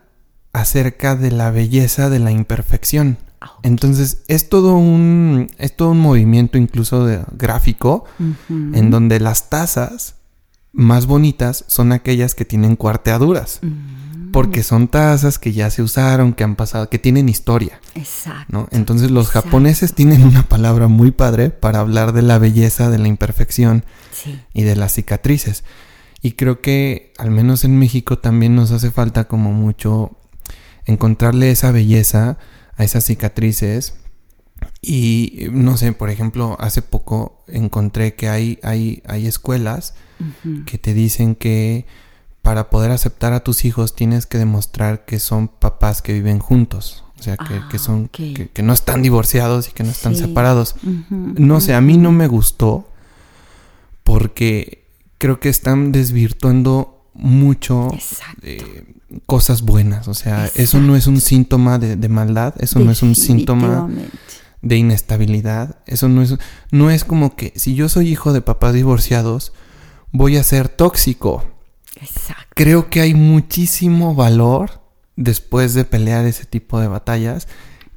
acerca de la belleza de la imperfección. Ah, Entonces es todo un es todo un movimiento incluso de, gráfico en donde las tazas más bonitas son aquellas que tienen cuarteaduras. Mm. Porque son tazas que ya se usaron, que han pasado, que tienen historia. Exacto. Entonces los japoneses tienen una palabra muy padre para hablar de la belleza, de la imperfección y de las cicatrices. Y creo que al menos en México también nos hace falta como mucho encontrarle esa belleza a esas cicatrices. Y no sé, por ejemplo, hace poco encontré que hay, hay, hay escuelas que te dicen que para poder aceptar a tus hijos tienes que demostrar que son papás que viven juntos. O sea, que, que ah, son, que, no están divorciados y que no están separados. no sé, a mí no me gustó porque creo que están desvirtuando mucho eh, cosas buenas. O sea, eso no es un síntoma de, de maldad, eso no es un síntoma de inestabilidad. Eso no es, no es como que si yo soy hijo de papás divorciados, voy a ser tóxico. Exacto. Creo que hay muchísimo valor después de pelear ese tipo de batallas,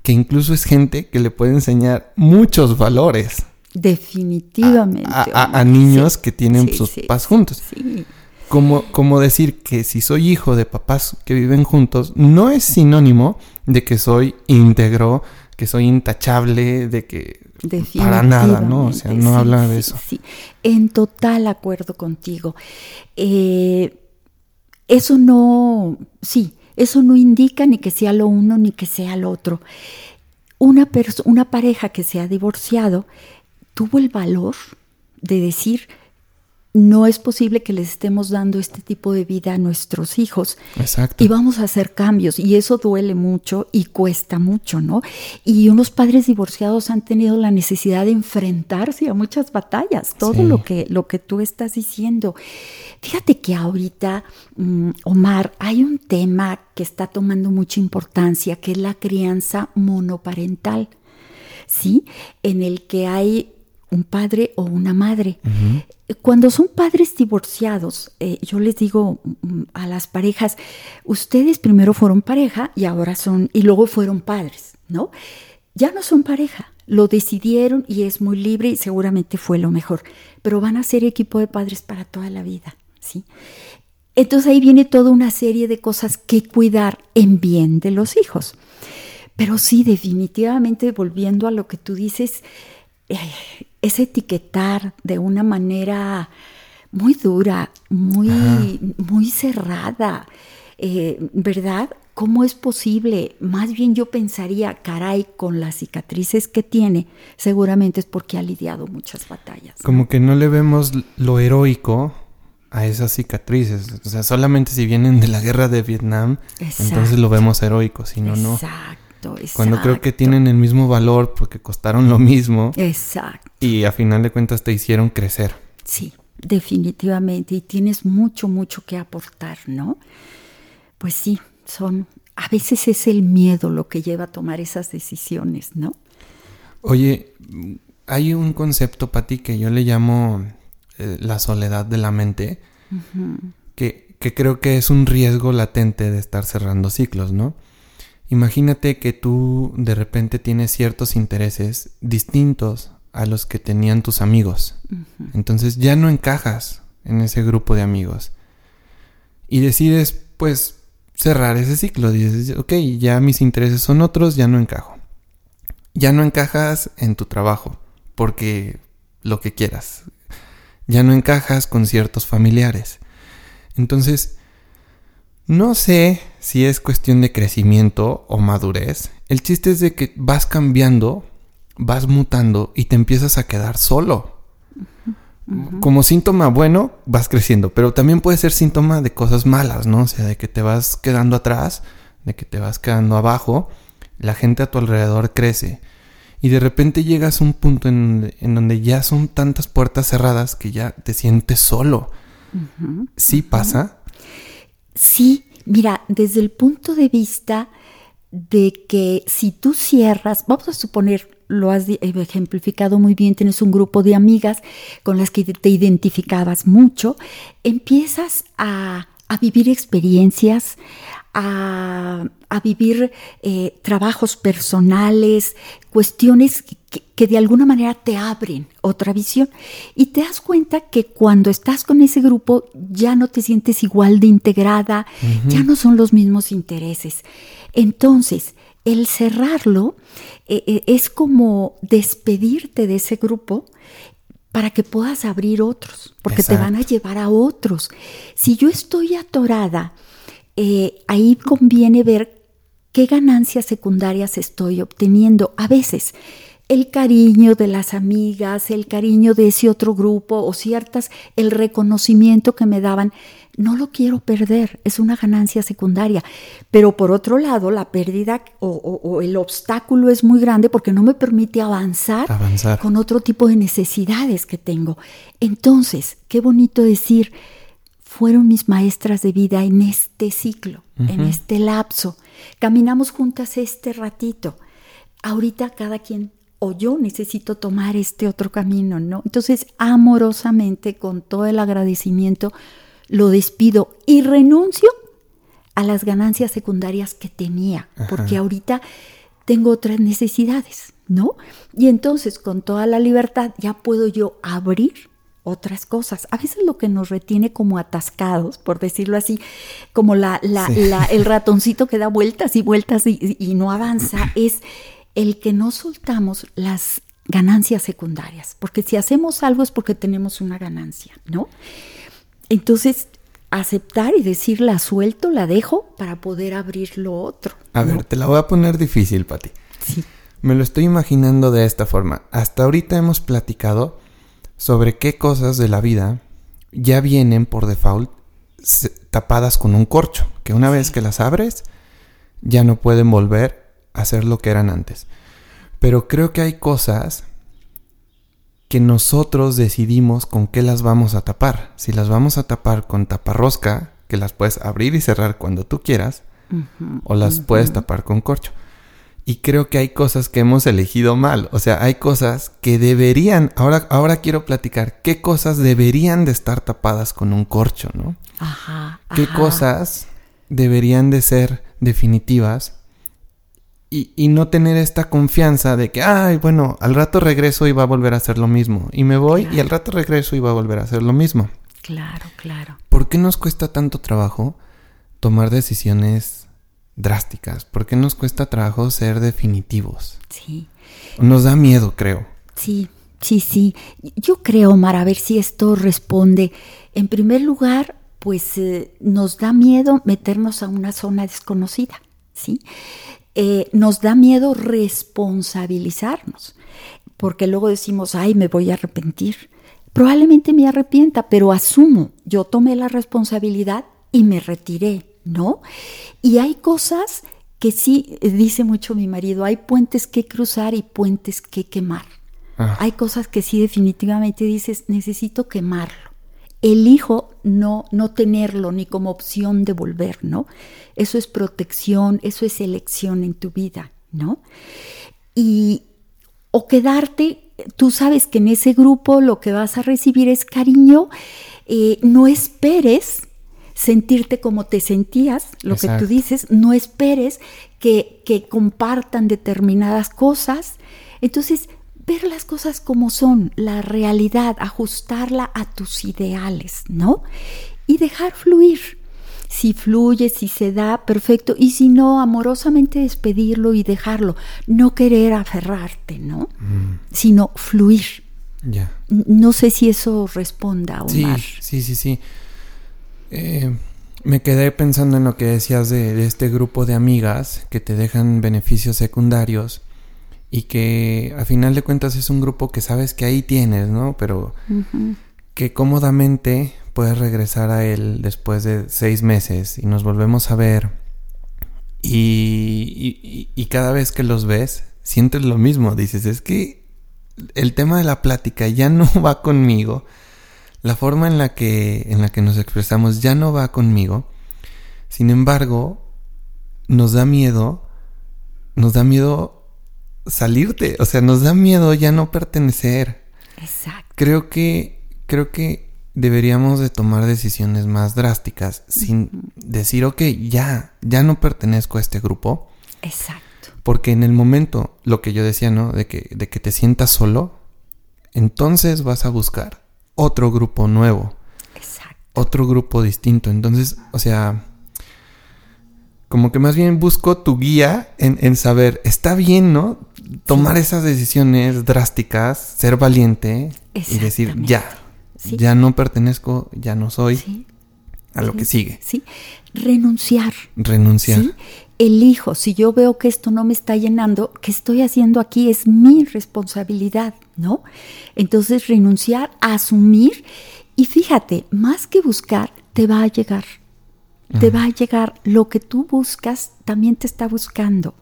que incluso es gente que le puede enseñar muchos valores. Definitivamente. A, niños que tienen sus papás juntos. Como, como decir que si soy hijo de papás que viven juntos, no es sinónimo de que soy íntegro, que soy intachable, de que para nada, ¿no? O sea, no habla de eso. Sí, en total acuerdo contigo. Eh, eso no, sí, eso no indica ni que sea lo uno ni que sea lo otro. Una, una pareja que se ha divorciado tuvo el valor de decir, no es posible que les estemos dando este tipo de vida a nuestros hijos. Exacto. Y vamos a hacer cambios y eso duele mucho y cuesta mucho, ¿no? Y unos padres divorciados han tenido la necesidad de enfrentarse a muchas batallas, todo lo, que, lo que tú estás diciendo. Fíjate que ahorita, mm, Omar, hay un tema que está tomando mucha importancia, que es la crianza monoparental. ¿Sí? En el que hay un padre o una madre. Cuando son padres divorciados, eh, yo les digo mm, a las parejas, ustedes primero fueron pareja y ahora son, y luego fueron padres, ¿no? Ya no son pareja, lo decidieron y es muy libre y seguramente fue lo mejor, pero van a ser equipo de padres para toda la vida, ¿sí? Entonces ahí viene toda una serie de cosas que cuidar en bien de los hijos. Pero sí, definitivamente, volviendo a lo que tú dices, eh, es etiquetar de una manera muy dura, muy, muy cerrada, eh, ¿verdad? ¿Cómo es posible? Más bien yo pensaría, caray, con las cicatrices que tiene, seguramente es porque ha lidiado muchas batallas. Como que no le vemos lo heroico a esas cicatrices. O sea, solamente si vienen de la guerra de Vietnam, entonces lo vemos heroico, si no, no. Exacto. Cuando creo que tienen el mismo valor porque costaron lo mismo. Exacto. Y a final de cuentas te hicieron crecer. Sí, definitivamente. Y tienes mucho, mucho que aportar, ¿no? Pues sí, son. A veces es el miedo lo que lleva a tomar esas decisiones, ¿no? Oye, hay un concepto, Pati, que yo le llamo eh, la soledad de la mente, que, que creo que es un riesgo latente de estar cerrando ciclos, ¿no? Imagínate que tú de repente tienes ciertos intereses distintos a los que tenían tus amigos. Entonces ya no encajas en ese grupo de amigos. Y decides, pues, cerrar ese ciclo. Dices, ok, ya mis intereses son otros, ya no encajo. Ya no encajas en tu trabajo, porque lo que quieras. Ya no encajas con ciertos familiares. Entonces, No sé si es cuestión de crecimiento o madurez. El chiste es de que vas cambiando, vas mutando y te empiezas a quedar solo. Como síntoma bueno, vas creciendo, pero también puede ser síntoma de cosas malas, ¿no? O sea, de que te vas quedando atrás, de que te vas quedando abajo, la gente a tu alrededor crece. Y de repente llegas a un punto en, donde ya son tantas puertas cerradas que ya te sientes solo. ¿Sí pasa? Sí, mira, desde el punto de vista de que si tú cierras, vamos a suponer, lo has ejemplificado muy bien, tienes un grupo de amigas con las que te identificabas mucho, empiezas a, vivir experiencias, a, vivir eh, trabajos personales, cuestiones que, que, de alguna manera te abren otra visión. Y te das cuenta que cuando estás con ese grupo ya no te sientes igual de integrada, ya no son los mismos intereses. Entonces, el cerrarlo eh, eh, es como despedirte de ese grupo para que puedas abrir otros, porque te van a llevar a otros. Si yo estoy atorada, eh, ahí conviene ver qué ganancias secundarias estoy obteniendo. A veces el cariño de las amigas, el cariño de ese otro grupo o ciertas, el reconocimiento que me daban, no lo quiero perder, es una ganancia secundaria. Pero por otro lado, la pérdida o, el obstáculo es muy grande porque no me permite avanzar, con otro tipo de necesidades que tengo. Entonces, qué bonito decir, fueron mis maestras de vida en este ciclo, en este lapso. Caminamos juntas este ratito. Ahorita cada quien o yo necesito tomar este otro camino, ¿no? Entonces, amorosamente, con todo el agradecimiento, lo despido y renuncio a las ganancias secundarias que tenía, porque ahorita tengo otras necesidades, ¿no? Y entonces, con toda la libertad, ya puedo yo abrir otras cosas. A veces lo que nos retiene como atascados, por decirlo así, como la, el ratoncito que da vueltas y vueltas y no avanza, es el que no soltamos las ganancias secundarias, porque si hacemos algo es porque tenemos una ganancia, ¿no? Entonces, aceptar y decir la suelto, la dejo para poder abrir lo otro. A ver, te la voy a poner difícil, Pati. Sí. Me lo estoy imaginando de esta forma. Hasta ahorita hemos platicado sobre qué cosas de la vida ya vienen por default tapadas con un corcho, que una vez que las abres ya no pueden volver hacer lo que eran antes. Pero creo que hay cosas que nosotros decidimos con qué las vamos a tapar. Si las vamos a tapar con taparrosca, que las puedes abrir y cerrar cuando tú quieras, o las puedes tapar con corcho. Y creo que hay cosas que hemos elegido mal. O sea, hay cosas que deberían. Ahora, ahora quiero platicar qué cosas deberían de estar tapadas con un corcho, ¿no? Ajá. ¿Qué cosas deberían de ser definitivas y, no tener esta confianza de que, ay, bueno, al rato regreso y va a volver a hacer lo mismo. Y me voy y al rato regreso y va a volver a hacer lo mismo. Claro, claro. ¿Por qué nos cuesta tanto trabajo tomar decisiones drásticas? ¿Por qué nos cuesta trabajo ser definitivos? Sí. Nos da miedo, creo. Sí, sí, sí. Yo creo, Omar, a ver si esto responde. En primer lugar, pues eh, nos da miedo meternos a una zona desconocida, ¿sí? Eh, nos da miedo responsabilizarnos, porque luego decimos, ay, me voy a arrepentir. Probablemente me arrepienta, pero asumo, yo tomé la responsabilidad y me retiré, ¿no? Y hay cosas que sí, eh, dice mucho mi marido, hay puentes que cruzar y puentes que quemar. Ah. Hay cosas que sí definitivamente dices, necesito quemarlo elijo no, no tenerlo ni como opción de volver, ¿no? Eso es protección, eso es elección en tu vida, ¿no? Y, o quedarte, tú sabes que en ese grupo lo que vas a recibir es cariño, eh, no esperes sentirte como te sentías, lo que tú dices, no esperes que, que compartan determinadas cosas. Entonces, ver las cosas como son, la realidad, ajustarla a tus ideales, ¿no? Y dejar fluir. Si fluye, si se da, perfecto. Y si no, amorosamente despedirlo y dejarlo. No querer aferrarte, ¿no? Mm. Sino fluir. Ya. No sé si eso responda, Omar. Sí, sí, sí, sí. Eh, Me quedé pensando en lo que decías de, de este grupo de amigas que te dejan beneficios secundarios y que a final de cuentas es un grupo que sabes que ahí tienes, ¿no? Pero que cómodamente puedes regresar a él después de seis meses y nos volvemos a ver y, y, cada vez que los ves sientes lo mismo, dices, es que el tema de la plática ya no va conmigo, la forma en la que, en la que nos expresamos ya no va conmigo, sin embargo, nos da miedo, nos da miedo salirte, o sea, nos da miedo ya no pertenecer. Exacto. Creo que, creo que deberíamos de tomar decisiones más drásticas sin decir, ok, ya, ya no pertenezco a este grupo. Exacto. Porque en el momento, lo que yo decía, ¿no? De que, de que te sientas solo, entonces vas a buscar otro grupo nuevo. Exacto. Otro grupo distinto. Entonces, o sea, como que más bien busco tu guía en, en saber, está bien, ¿no? Tomar esas decisiones drásticas, ser valiente y decir, ya, ya no pertenezco, ya no soy a lo que sigue. Sí, renunciar. Renunciar. Elijo, si yo veo que esto no me está llenando, ¿qué estoy haciendo aquí? Es mi responsabilidad, ¿no? Entonces renunciar, asumir y fíjate, más que buscar, te va a llegar. Te va a llegar lo que tú buscas, también te está buscando.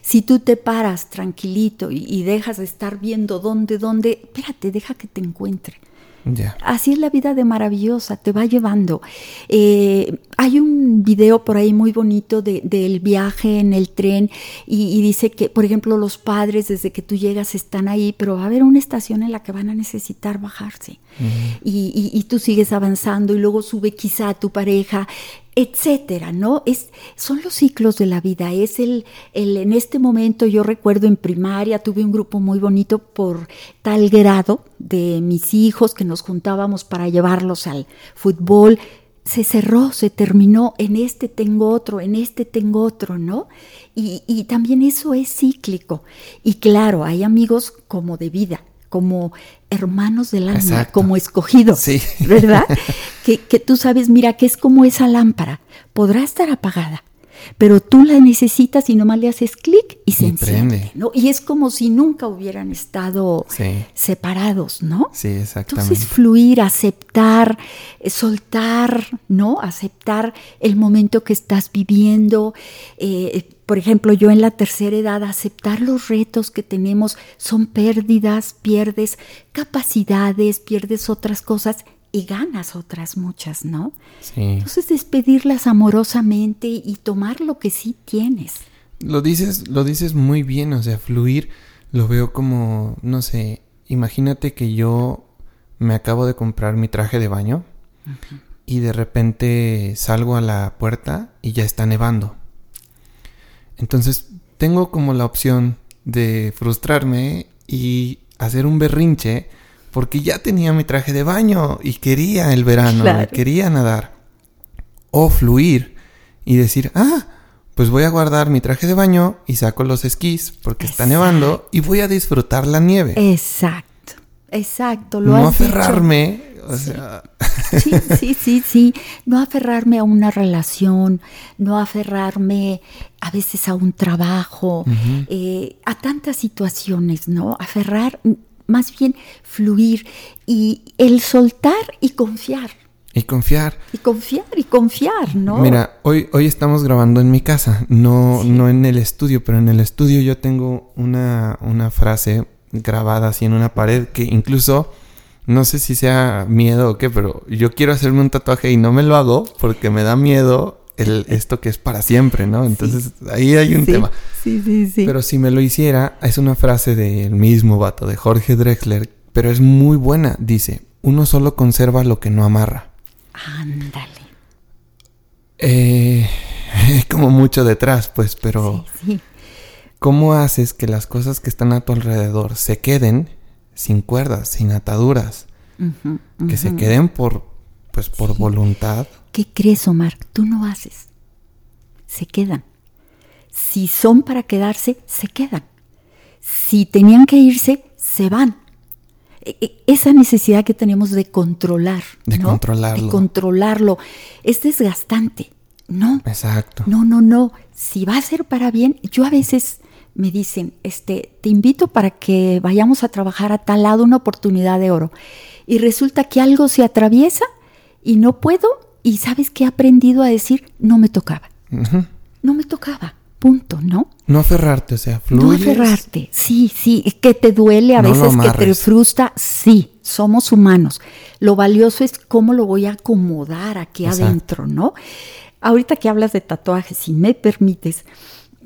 Si tú te paras tranquilito y, y dejas de estar viendo dónde, dónde, espérate, deja que te encuentre. Así es la vida de maravillosa, te va llevando. Eh, hay un video por ahí muy bonito del viaje en el tren y, dice que, por ejemplo, los padres desde que tú llegas están ahí, pero va a haber una estación en la que van a necesitar bajarse. y, y, tú sigues avanzando y luego sube quizá tu pareja etcétera, ¿no? Es, son los ciclos de la vida. Es el, el, en este momento, yo recuerdo en primaria, tuve un grupo muy bonito por tal grado de mis hijos que nos juntábamos para llevarlos al fútbol. Se cerró, se terminó, en este tengo otro, en este tengo otro, ¿no? Y, y también eso es cíclico. Y claro, hay amigos como de vida, como hermanos del alma, como escogidos, ¿verdad? que, que tú sabes, mira, que es como esa lámpara, podrá estar apagada, pero tú la necesitas y nomás le haces clic y se enciende, ¿no? Y es como si nunca hubieran estado separados, ¿no? Sí, exactamente. Entonces fluir, aceptar, eh, soltar, ¿no? Aceptar el momento que estás viviendo. Eh, por ejemplo, yo en la tercera edad, aceptar los retos que tenemos son pérdidas, pierdes capacidades, pierdes otras cosas y ganas otras muchas, ¿no? Sí. Entonces despedirlas amorosamente y tomar lo que sí tienes. Lo dices, lo dices muy bien, o sea, fluir lo veo como, no sé, imagínate que yo me acabo de comprar mi traje de baño y de repente salgo a la puerta y ya está nevando. Entonces tengo como la opción de frustrarme y hacer un berrinche porque ya tenía mi traje de baño y quería el verano, quería nadar. O fluir y decir, ah, pues voy a guardar mi traje de baño y saco los esquís porque está nevando y voy a disfrutar la nieve. Exacto, exacto. Lo no aferrarme, o sea... Sí, sí, sí, sí. No aferrarme a una relación, no aferrarme a veces a un trabajo, eh, a tantas situaciones, ¿no? Aferrar más bien fluir y el soltar y confiar. Y confiar. Y confiar y confiar, ¿no? Mira, hoy, hoy estamos grabando en mi casa, no, no en el estudio, pero en el estudio yo tengo una, una frase grabada así en una pared que incluso no sé si sea miedo o qué, pero yo quiero hacerme un tatuaje y no me lo hago porque me da miedo el, esto que es para siempre, ¿no? Entonces ahí hay un tema. Sí, sí, sí. Pero si me lo hiciera, es una frase del mismo vato, de Jorge Drexler, pero es muy buena. Dice, uno solo conserva lo que no amarra. Ándale. Eh, como mucho detrás, pues, pero... Sí, ¿Cómo haces que las cosas que están a tu alrededor se queden sin cuerdas, sin ataduras? Que se queden por, pues, por voluntad ¿Qué crees, Omar? Tú no haces. Se quedan. Si son para quedarse, se quedan. Si tenían que irse, se van. e, e, esa necesidad que tenemos de controlar. De controlarlo. De controlarlo. Es desgastante. No. Exacto. No, no, no. Si va a ser para bien, yo a veces me dicen, este, te invito para que vayamos a trabajar a tal lado una oportunidad de oro. Y resulta que algo se atraviesa y no puedo. Y sabes que he aprendido a decir, no me tocaba. No me tocaba. Punto, ¿no? No aferrarte, o sea, fluyes. No aferrarte, sí, sí, que te duele a veces, que te frustra, sí, somos humanos. Lo valioso es cómo lo voy a acomodar aquí adentro, ¿no? Ahorita que hablas de tatuajes, si me permites,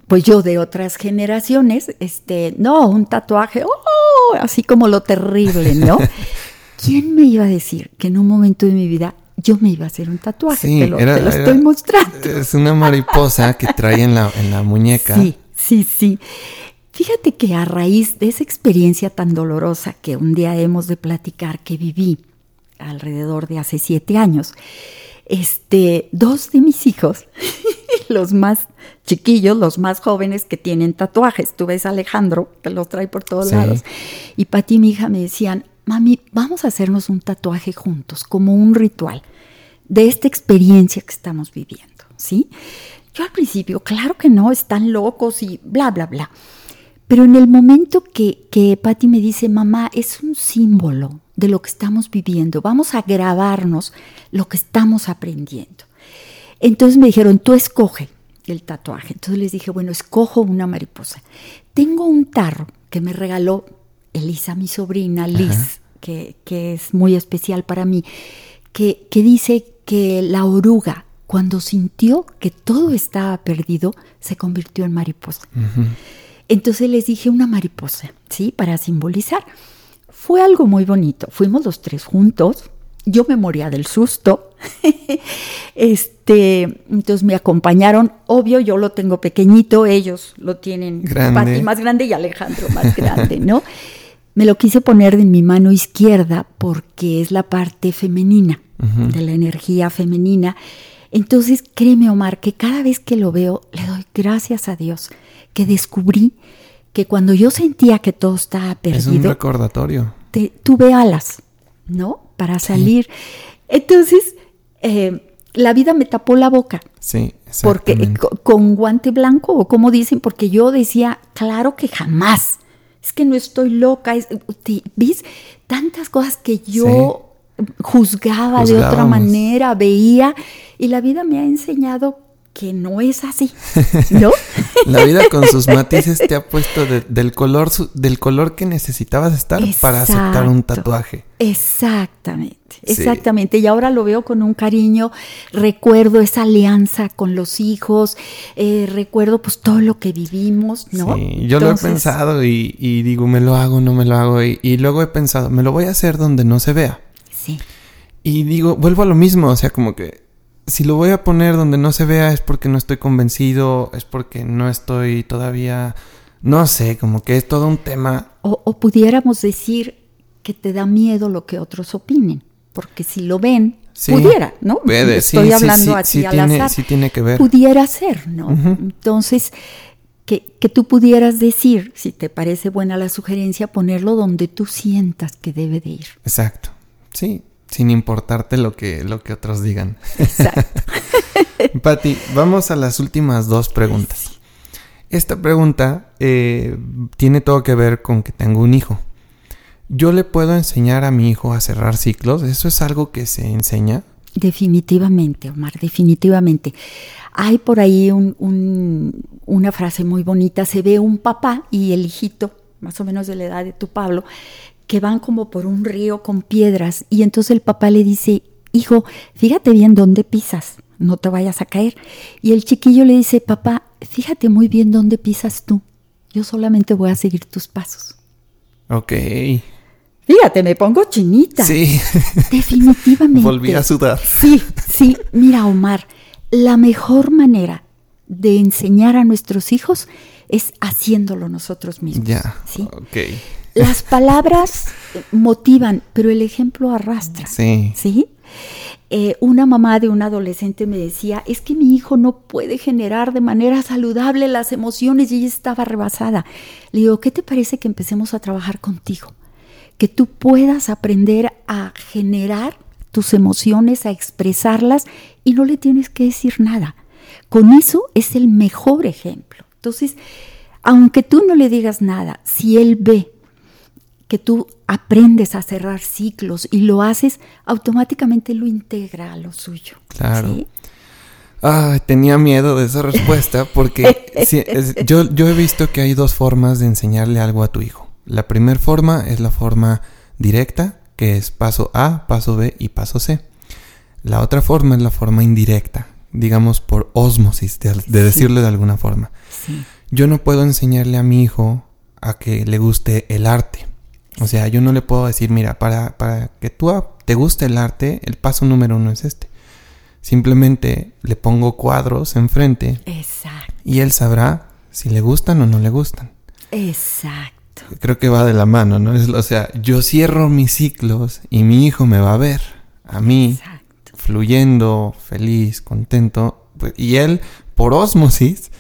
pues yo de otras generaciones, este, no, un tatuaje, oh, así como lo terrible, ¿no? ¿Quién me iba a decir que en un momento de mi vida yo me iba a hacer un tatuaje? te, lo, estoy mostrando. Es una mariposa que trae en la, en la muñeca. Sí, sí, sí. Fíjate que a raíz de esa experiencia tan dolorosa que un día hemos de platicar que viví alrededor de hace siete años, este, dos de mis hijos, los más chiquillos, los más jóvenes que tienen tatuajes, tú ves a Alejandro, que los trae por todos lados, y Pati mi hija me decían, mami, vamos a hacernos un tatuaje juntos, como un ritual de esta experiencia que estamos viviendo, ¿sí? Yo al principio, claro que no, están locos y bla, bla, bla. Pero en el momento que, que Patti me dice, mamá, es un símbolo de lo que estamos viviendo, vamos a grabarnos lo que estamos aprendiendo. Entonces me dijeron, tú escoge el tatuaje. Entonces les dije, bueno, escojo una mariposa. Tengo un tarro que me regaló Elisa, mi sobrina, Liz, que, que, es muy especial para mí, que, que dice que la oruga, cuando sintió que todo estaba perdido, se convirtió en mariposa. Entonces les dije una mariposa, ¿sí? Para simbolizar. Fue algo muy bonito. Fuimos los tres juntos. Yo me moría del susto. este, entonces me acompañaron. Obvio, yo lo tengo pequeñito, ellos lo tienen grande. más grande y Alejandro más grande, ¿no? Me lo quise poner en mi mano izquierda porque es la parte femenina, de la energía femenina. Entonces, créeme, Omar, que cada vez que lo veo, le doy gracias a Dios que descubrí que cuando yo sentía que todo estaba perdido. Es un recordatorio. tuve alas, ¿no? Para salir. Entonces, eh, la vida me tapó la boca. Sí, Porque con guante blanco, o como dicen, porque yo decía, claro que jamás. Es que no estoy loca. ¿Ves? Tantas cosas que yo juzgaba de otra manera, veía, y la vida me ha enseñado que no es así, ¿no? la vida con sus matices te ha puesto del, color, del color que necesitabas estar para aceptar un tatuaje. Exactamente, exactamente. Y ahora lo veo con un cariño, recuerdo esa alianza con los hijos, eh, recuerdo pues todo lo que vivimos, ¿no? Sí, yo lo he pensado y, digo, me lo hago, no me lo hago, y, y luego he pensado, me lo voy a hacer donde no se vea. Sí. Y digo, vuelvo a lo mismo, o sea, como que si lo voy a poner donde no se vea es porque no estoy convencido, es porque no estoy todavía, no sé, como que es todo un tema. O, pudiéramos decir que te da miedo lo que otros opinen, porque si lo ven, pudiera, ¿no? Puede, estoy hablando así al tiene, azar. Sí tiene que ver. Pudiera ser, ¿no? Entonces, que, que tú pudieras decir, si te parece buena la sugerencia, ponerlo donde tú sientas que debe de ir. Exacto, sí, sin importarte lo que, lo que otros digan. Exacto. Patti, vamos a las últimas dos preguntas. Esta pregunta eh, tiene todo que ver con que tengo un hijo. ¿Yo le puedo enseñar a mi hijo a cerrar ciclos? ¿Eso es algo que se enseña? Definitivamente, Omar, definitivamente. Hay por ahí una frase muy bonita, se ve un papá y el hijito, más o menos de la edad de tu Pablo, que van como por un río con piedras y entonces el papá le dice, hijo, fíjate bien dónde pisas, no te vayas a caer. Y el chiquillo le dice, papá, fíjate muy bien dónde pisas tú, yo solamente voy a seguir tus pasos. Ok. Fíjate, me pongo chinita. Sí. Definitivamente. Volví a sudar. Sí, sí. Mira, Omar, la mejor manera de enseñar a nuestros hijos es haciéndolo nosotros mismos. Ya. ¿sí? Ok. Las palabras motivan, pero el ejemplo arrastra. Sí. ¿Sí? Eh, una mamá de un adolescente me decía, es que mi hijo no puede generar de manera saludable las emociones y ella estaba rebasada. Le digo, ¿qué te parece que empecemos a trabajar contigo? que tú puedas aprender a generar tus emociones, a expresarlas y no le tienes que decir nada. Con eso es el mejor ejemplo. Entonces, aunque tú no le digas nada, si él ve que tú aprendes a cerrar ciclos y lo haces, automáticamente lo integra a lo suyo. Claro. tenía miedo de esa respuesta porque yo, yo he visto que hay dos formas de enseñarle algo a tu hijo. La primera forma es la forma directa, que es paso A, paso B y paso C. La otra forma es la forma indirecta, digamos por osmosis, de, decirle de alguna forma. Yo no puedo enseñarle a mi hijo a que le guste el arte. O sea, yo no le puedo decir, mira, para, para que tú te guste el arte, el paso número uno es este. Simplemente le pongo cuadros enfrente. Exacto. Y él sabrá si le gustan o no le gustan. Exacto. Creo que va de la mano, ¿no? Es, o sea, yo cierro mis ciclos y mi hijo me va a ver a mí fluyendo, feliz, contento. Pues, y él, por osmosis,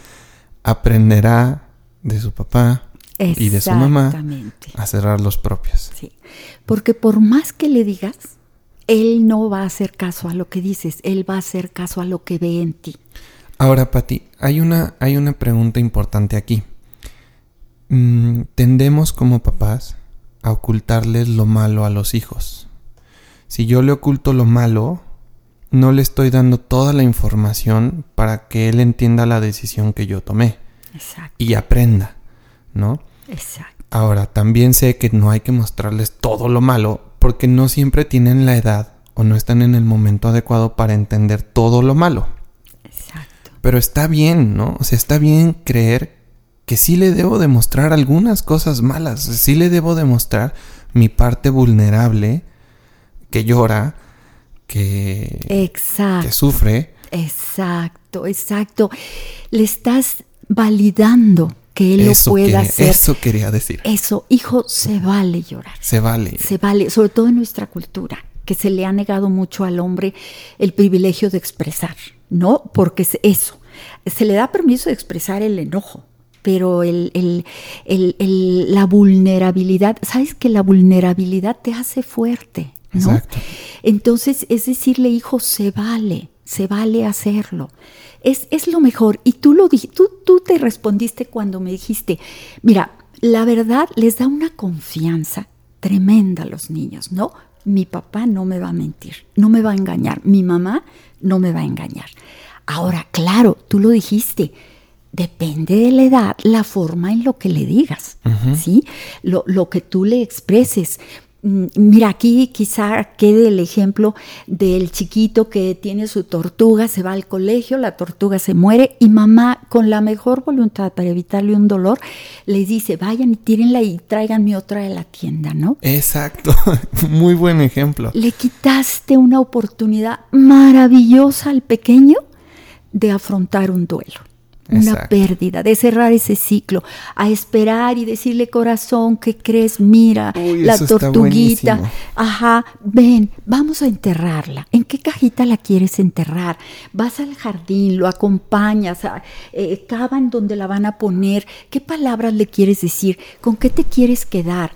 aprenderá de su papá y de su mamá a cerrar los propios. Sí. Porque por más que le digas, él no va a hacer caso a lo que dices, él va a hacer caso a lo que ve en ti. Ahora, Pati, hay una, hay una pregunta importante aquí. Mm, tendemos como papás a ocultarles lo malo a los hijos. Si yo le oculto lo malo, no le estoy dando toda la información para que él entienda la decisión que yo tomé. Exacto. Y aprenda, ¿no? Exacto. Ahora, también sé que no hay que mostrarles todo lo malo porque no siempre tienen la edad o no están en el momento adecuado para entender todo lo malo. Exacto. Pero está bien, ¿no? O sea, está bien creer que sí le debo demostrar algunas cosas malas, sí le debo demostrar mi parte vulnerable, que llora, que, exacto, que sufre. Exacto, exacto. Le estás validando que él lo pueda hacer. Eso quería decir. Eso, hijo, se vale llorar. Se vale. Se vale, sobre todo en nuestra cultura, que se le ha negado mucho al hombre el privilegio de expresar, ¿no? Porque es eso. Se le da permiso de expresar el enojo, pero el, la vulnerabilidad, sabes que la vulnerabilidad te hace fuerte, ¿no? Exacto. Entonces, es decirle, hijo, se vale, se vale hacerlo. Es, es lo mejor. Y tú lo tú, tú te respondiste cuando me dijiste, mira, la verdad les da una confianza tremenda a los niños, ¿no? Mi papá no me va a mentir, no me va a engañar, mi mamá no me va a engañar. Ahora, claro, tú lo dijiste, depende de la edad, la forma en lo que le digas, ¿sí? Lo, lo, que tú le expreses. Mm, mira, aquí quizá quede el ejemplo del chiquito que tiene su tortuga, se va al colegio, la tortuga se muere y mamá, con la mejor voluntad para evitarle un dolor, le dice, vayan y tírenla y tráiganme otra de la tienda, ¿no? Exacto, muy buen ejemplo. Le quitaste una oportunidad maravillosa al pequeño de afrontar un duelo una pérdida, de cerrar ese ciclo, a esperar y decirle corazón, ¿qué crees? Mira, la tortuguita, ajá, ven, vamos a enterrarla. ¿En qué cajita la quieres enterrar? Vas al jardín, lo acompañas, eh, cavan donde la van a poner, ¿qué palabras le quieres decir? ¿Con qué te quieres quedar?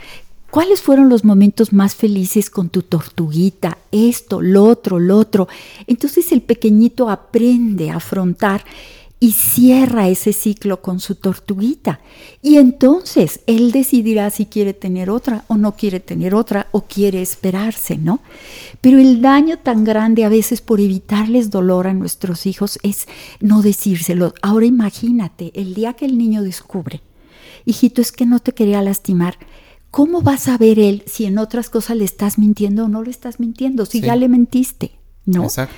¿Cuáles fueron los momentos más felices con tu tortuguita? Esto, lo otro, lo otro. Entonces el pequeñito aprende a afrontar y cierra ese ciclo con su tortuguita. Y entonces él decidirá si quiere tener otra o no quiere tener otra o quiere esperarse, ¿no? Pero el daño tan grande a veces por evitarles dolor a nuestros hijos es no decírselo. Ahora imagínate, el día que el niño descubre, hijito, es que no te quería lastimar. ¿Cómo vas a ver él si en otras cosas le estás mintiendo o no le estás mintiendo? Si ya le mentiste, ¿no? Exacto.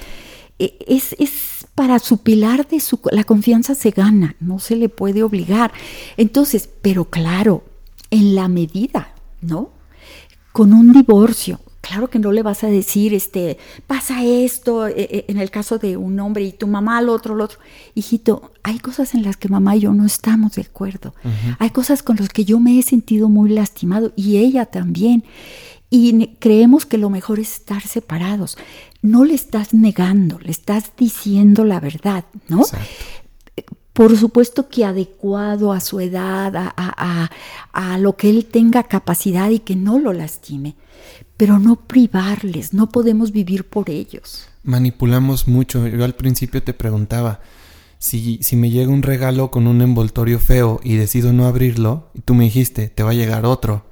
E, es, es para su pilar de su... La confianza se gana, no se le puede obligar. Entonces, pero claro, en la medida, ¿no? Con un divorcio, claro que no le vas a decir, este, pasa esto, e, e, en el caso de un hombre y tu mamá al otro, al otro. Hijito, hay cosas en las que mamá y yo no estamos de acuerdo. Hay cosas con las que yo me he sentido muy lastimado y ella también y creemos que lo mejor es estar separados. No le estás negando, le estás diciendo la verdad, ¿no? por supuesto que adecuado a su edad, a, lo que él tenga capacidad y que no lo lastime, pero no privarles, no podemos vivir por ellos. Manipulamos mucho. Yo al principio te preguntaba, si, si me llega un regalo con un envoltorio feo y decido no abrirlo, y tú me dijiste, te va a llegar otro.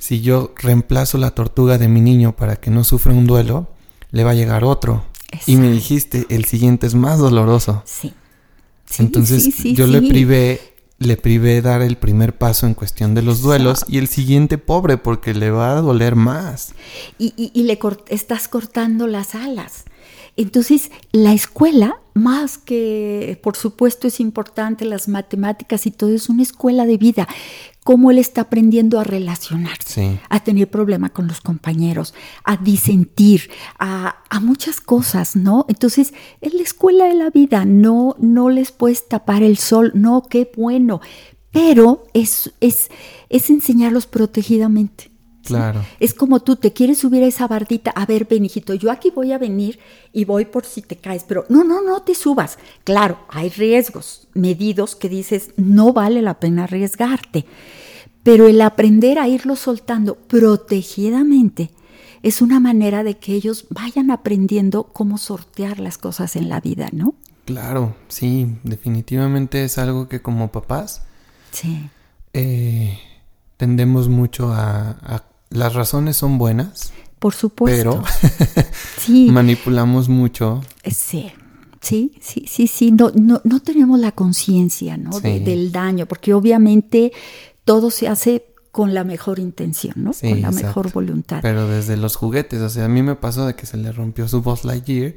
Si yo reemplazo la tortuga de mi niño para que no sufra un duelo, le va a llegar otro. Y me dijiste, el siguiente es más doloroso. Sí. Entonces yo le privé, le privé dar el primer paso en cuestión de los duelos y el siguiente pobre porque le va a doler más. Y, y, le estás cortando las alas. Entonces, la escuela, más que, por supuesto, es importante, las matemáticas y todo, es una escuela de vida cómo él está aprendiendo a relacionarse, a tener problema con los compañeros, a disentir, a, muchas cosas, ¿no? Entonces, es la escuela de la vida, no, no les puedes tapar el sol, no, qué bueno, pero es, es, es enseñarlos protegidamente. Claro. Es como tú te quieres subir a esa bardita, a ver, Benijito, yo aquí voy a venir y voy por si te caes, pero no, no, no te subas. Claro, hay riesgos medidos que dices, no vale la pena arriesgarte, pero el aprender a irlo soltando protegidamente es una manera de que ellos vayan aprendiendo cómo sortear las cosas en la vida, ¿no? Claro, sí, definitivamente es algo que como papás sí. Eh, tendemos mucho a las razones son buenas. Por supuesto. Pero sí. manipulamos mucho. Sí. Sí, sí, sí, sí. No, no, no tenemos la conciencia ¿no? del daño, porque obviamente todo se hace con la mejor intención, ¿no? con la mejor voluntad. Pero desde los juguetes, o sea, a mí me pasó de que se le rompió su Buzz Lightyear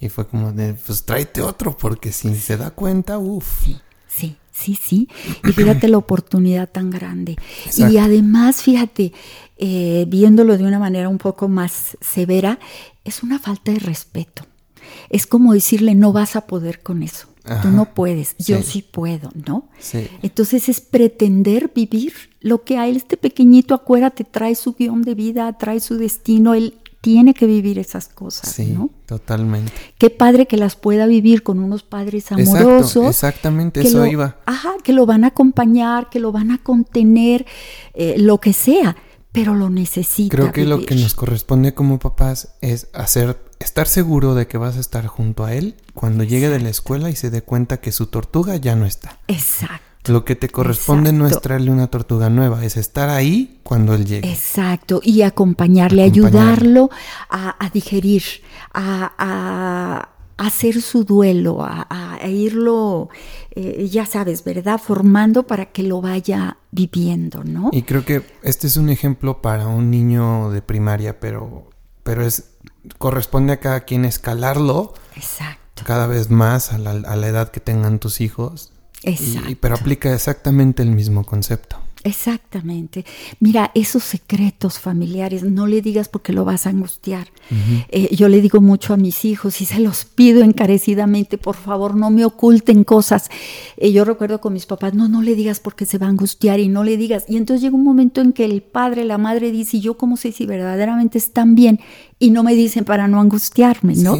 y fue como de, pues tráete otro, porque si se da cuenta, uff. Sí, sí, sí, sí. Y fíjate la oportunidad tan grande. Y además, fíjate, eh, viéndolo de una manera un poco más severa, es una falta de respeto. Es como decirle, no vas a poder con eso. Tú no puedes, yo sí puedo, ¿no? Sí. Entonces es pretender vivir lo que a él, este pequeñito, acuérdate, trae su guion de vida, trae su destino, él tiene que vivir esas cosas, sí, totalmente. Qué padre que las pueda vivir con unos padres amorosos. exactamente, eso iba. Ajá, que lo van a acompañar, que lo van a contener, eh, lo que sea pero lo necesita. Creo que lo que nos corresponde como papás es hacer, estar seguro de que vas a estar junto a él cuando llegue de la escuela y se dé cuenta que su tortuga ya no está. Exacto. Lo que te corresponde no es traerle una tortuga nueva, es estar ahí cuando él llegue. Exacto, y acompañarle, ayudarlo a, digerir, a, hacer su duelo, a, irlo, eh, ya sabes, ¿verdad? Formando para que lo vaya viviendo, ¿no? Y creo que este es un ejemplo para un niño de primaria, pero, pero es corresponde a cada quien escalarlo. Exacto. Cada vez más a la, a la edad que tengan tus hijos. Exacto. pero aplica exactamente el mismo concepto. Exactamente. Mira, esos secretos familiares no le digas porque lo vas a angustiar. Eh, yo le digo mucho a mis hijos y se los pido encarecidamente, por favor, no me oculten cosas. Eh, yo recuerdo con mis papás, no, no le digas porque se va a angustiar y no le digas. Y entonces llega un momento en que el padre, la madre dice, ¿y yo cómo sé si verdaderamente están bien? Y no me dicen para no angustiarme, ¿no?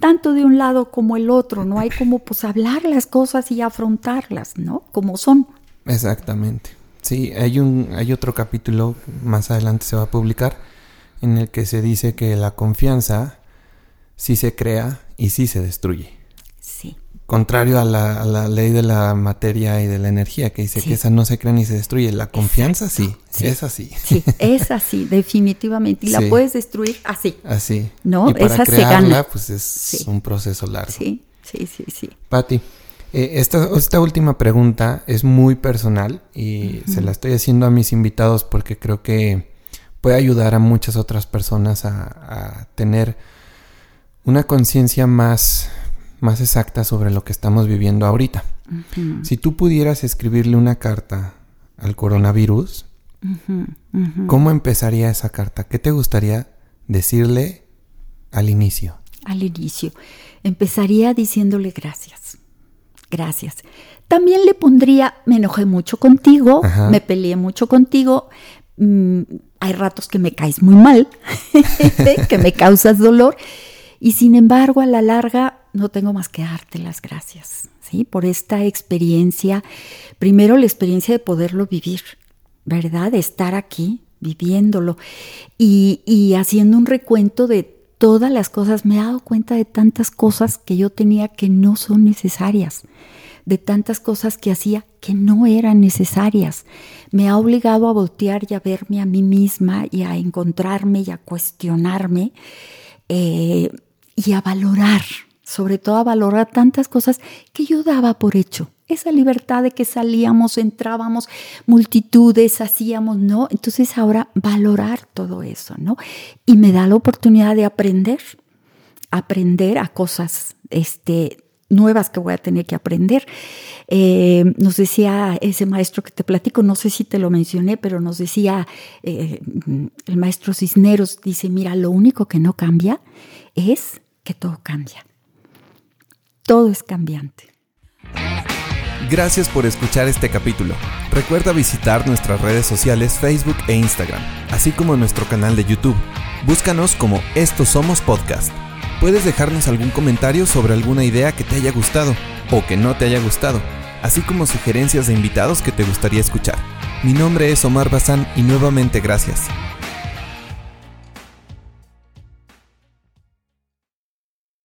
tanto de un lado como el otro, no hay como pues hablar las cosas y afrontarlas, ¿no? Como son. Exactamente. Sí, hay un hay otro capítulo más adelante se va a publicar en el que se dice que la confianza sí se crea y sí se destruye. Sí. Contrario a la, ley de la materia y de la energía, que dice que esa no se crea ni se destruye. La confianza sí, es así. Sí, es así, definitivamente. Y la puedes destruir así. Así. ¿No? Y para esa crearla, pues es un proceso largo. Sí, sí, sí, sí. Pati, eh, esta, esta, última pregunta es muy personal y se la estoy haciendo a mis invitados porque creo que puede ayudar a muchas otras personas a, tener una conciencia más, más exacta sobre lo que estamos viviendo ahorita. Si tú pudieras escribirle una carta al coronavirus, ¿cómo empezaría esa carta? ¿Qué te gustaría decirle al inicio? Al inicio. Empezaría diciéndole gracias gracias. También le pondría, me enojé mucho contigo, me peleé mucho contigo, mm, hay ratos que me caes muy mal, que me causas dolor, y sin embargo a la larga no tengo más que darte las gracias, ¿sí? Por esta experiencia, primero la experiencia de poderlo vivir, ¿verdad? De estar aquí viviéndolo y, y haciendo un recuento de todas las cosas. Me he dado cuenta de tantas cosas que yo tenía que no son necesarias de tantas cosas que hacía que no eran necesarias. Me ha obligado a voltear y a verme a mí misma y a encontrarme y a cuestionarme eh, y a valorar, sobre todo a valorar tantas cosas que yo daba por hecho. Esa libertad de que salíamos, entrábamos, multitudes, hacíamos, ¿no? Entonces ahora valorar todo eso, ¿no? Y me da la oportunidad de aprender, aprender a cosas, este, nuevas que voy a tener que aprender. Eh, nos decía ese maestro que te platico, no sé si te lo mencioné, pero nos decía eh, el maestro Cisneros, dice, mira, lo único que no cambia es que todo cambia. Todo es cambiante. Gracias por escuchar este capítulo. Recuerda visitar nuestras redes sociales Facebook e Instagram, así como nuestro canal de YouTube. Búscanos como Estos Somos Podcast puedes dejarnos algún comentario sobre alguna idea que te haya gustado o que no te haya gustado, así como sugerencias de invitados que te gustaría escuchar. Mi nombre es Omar Bazán y nuevamente gracias.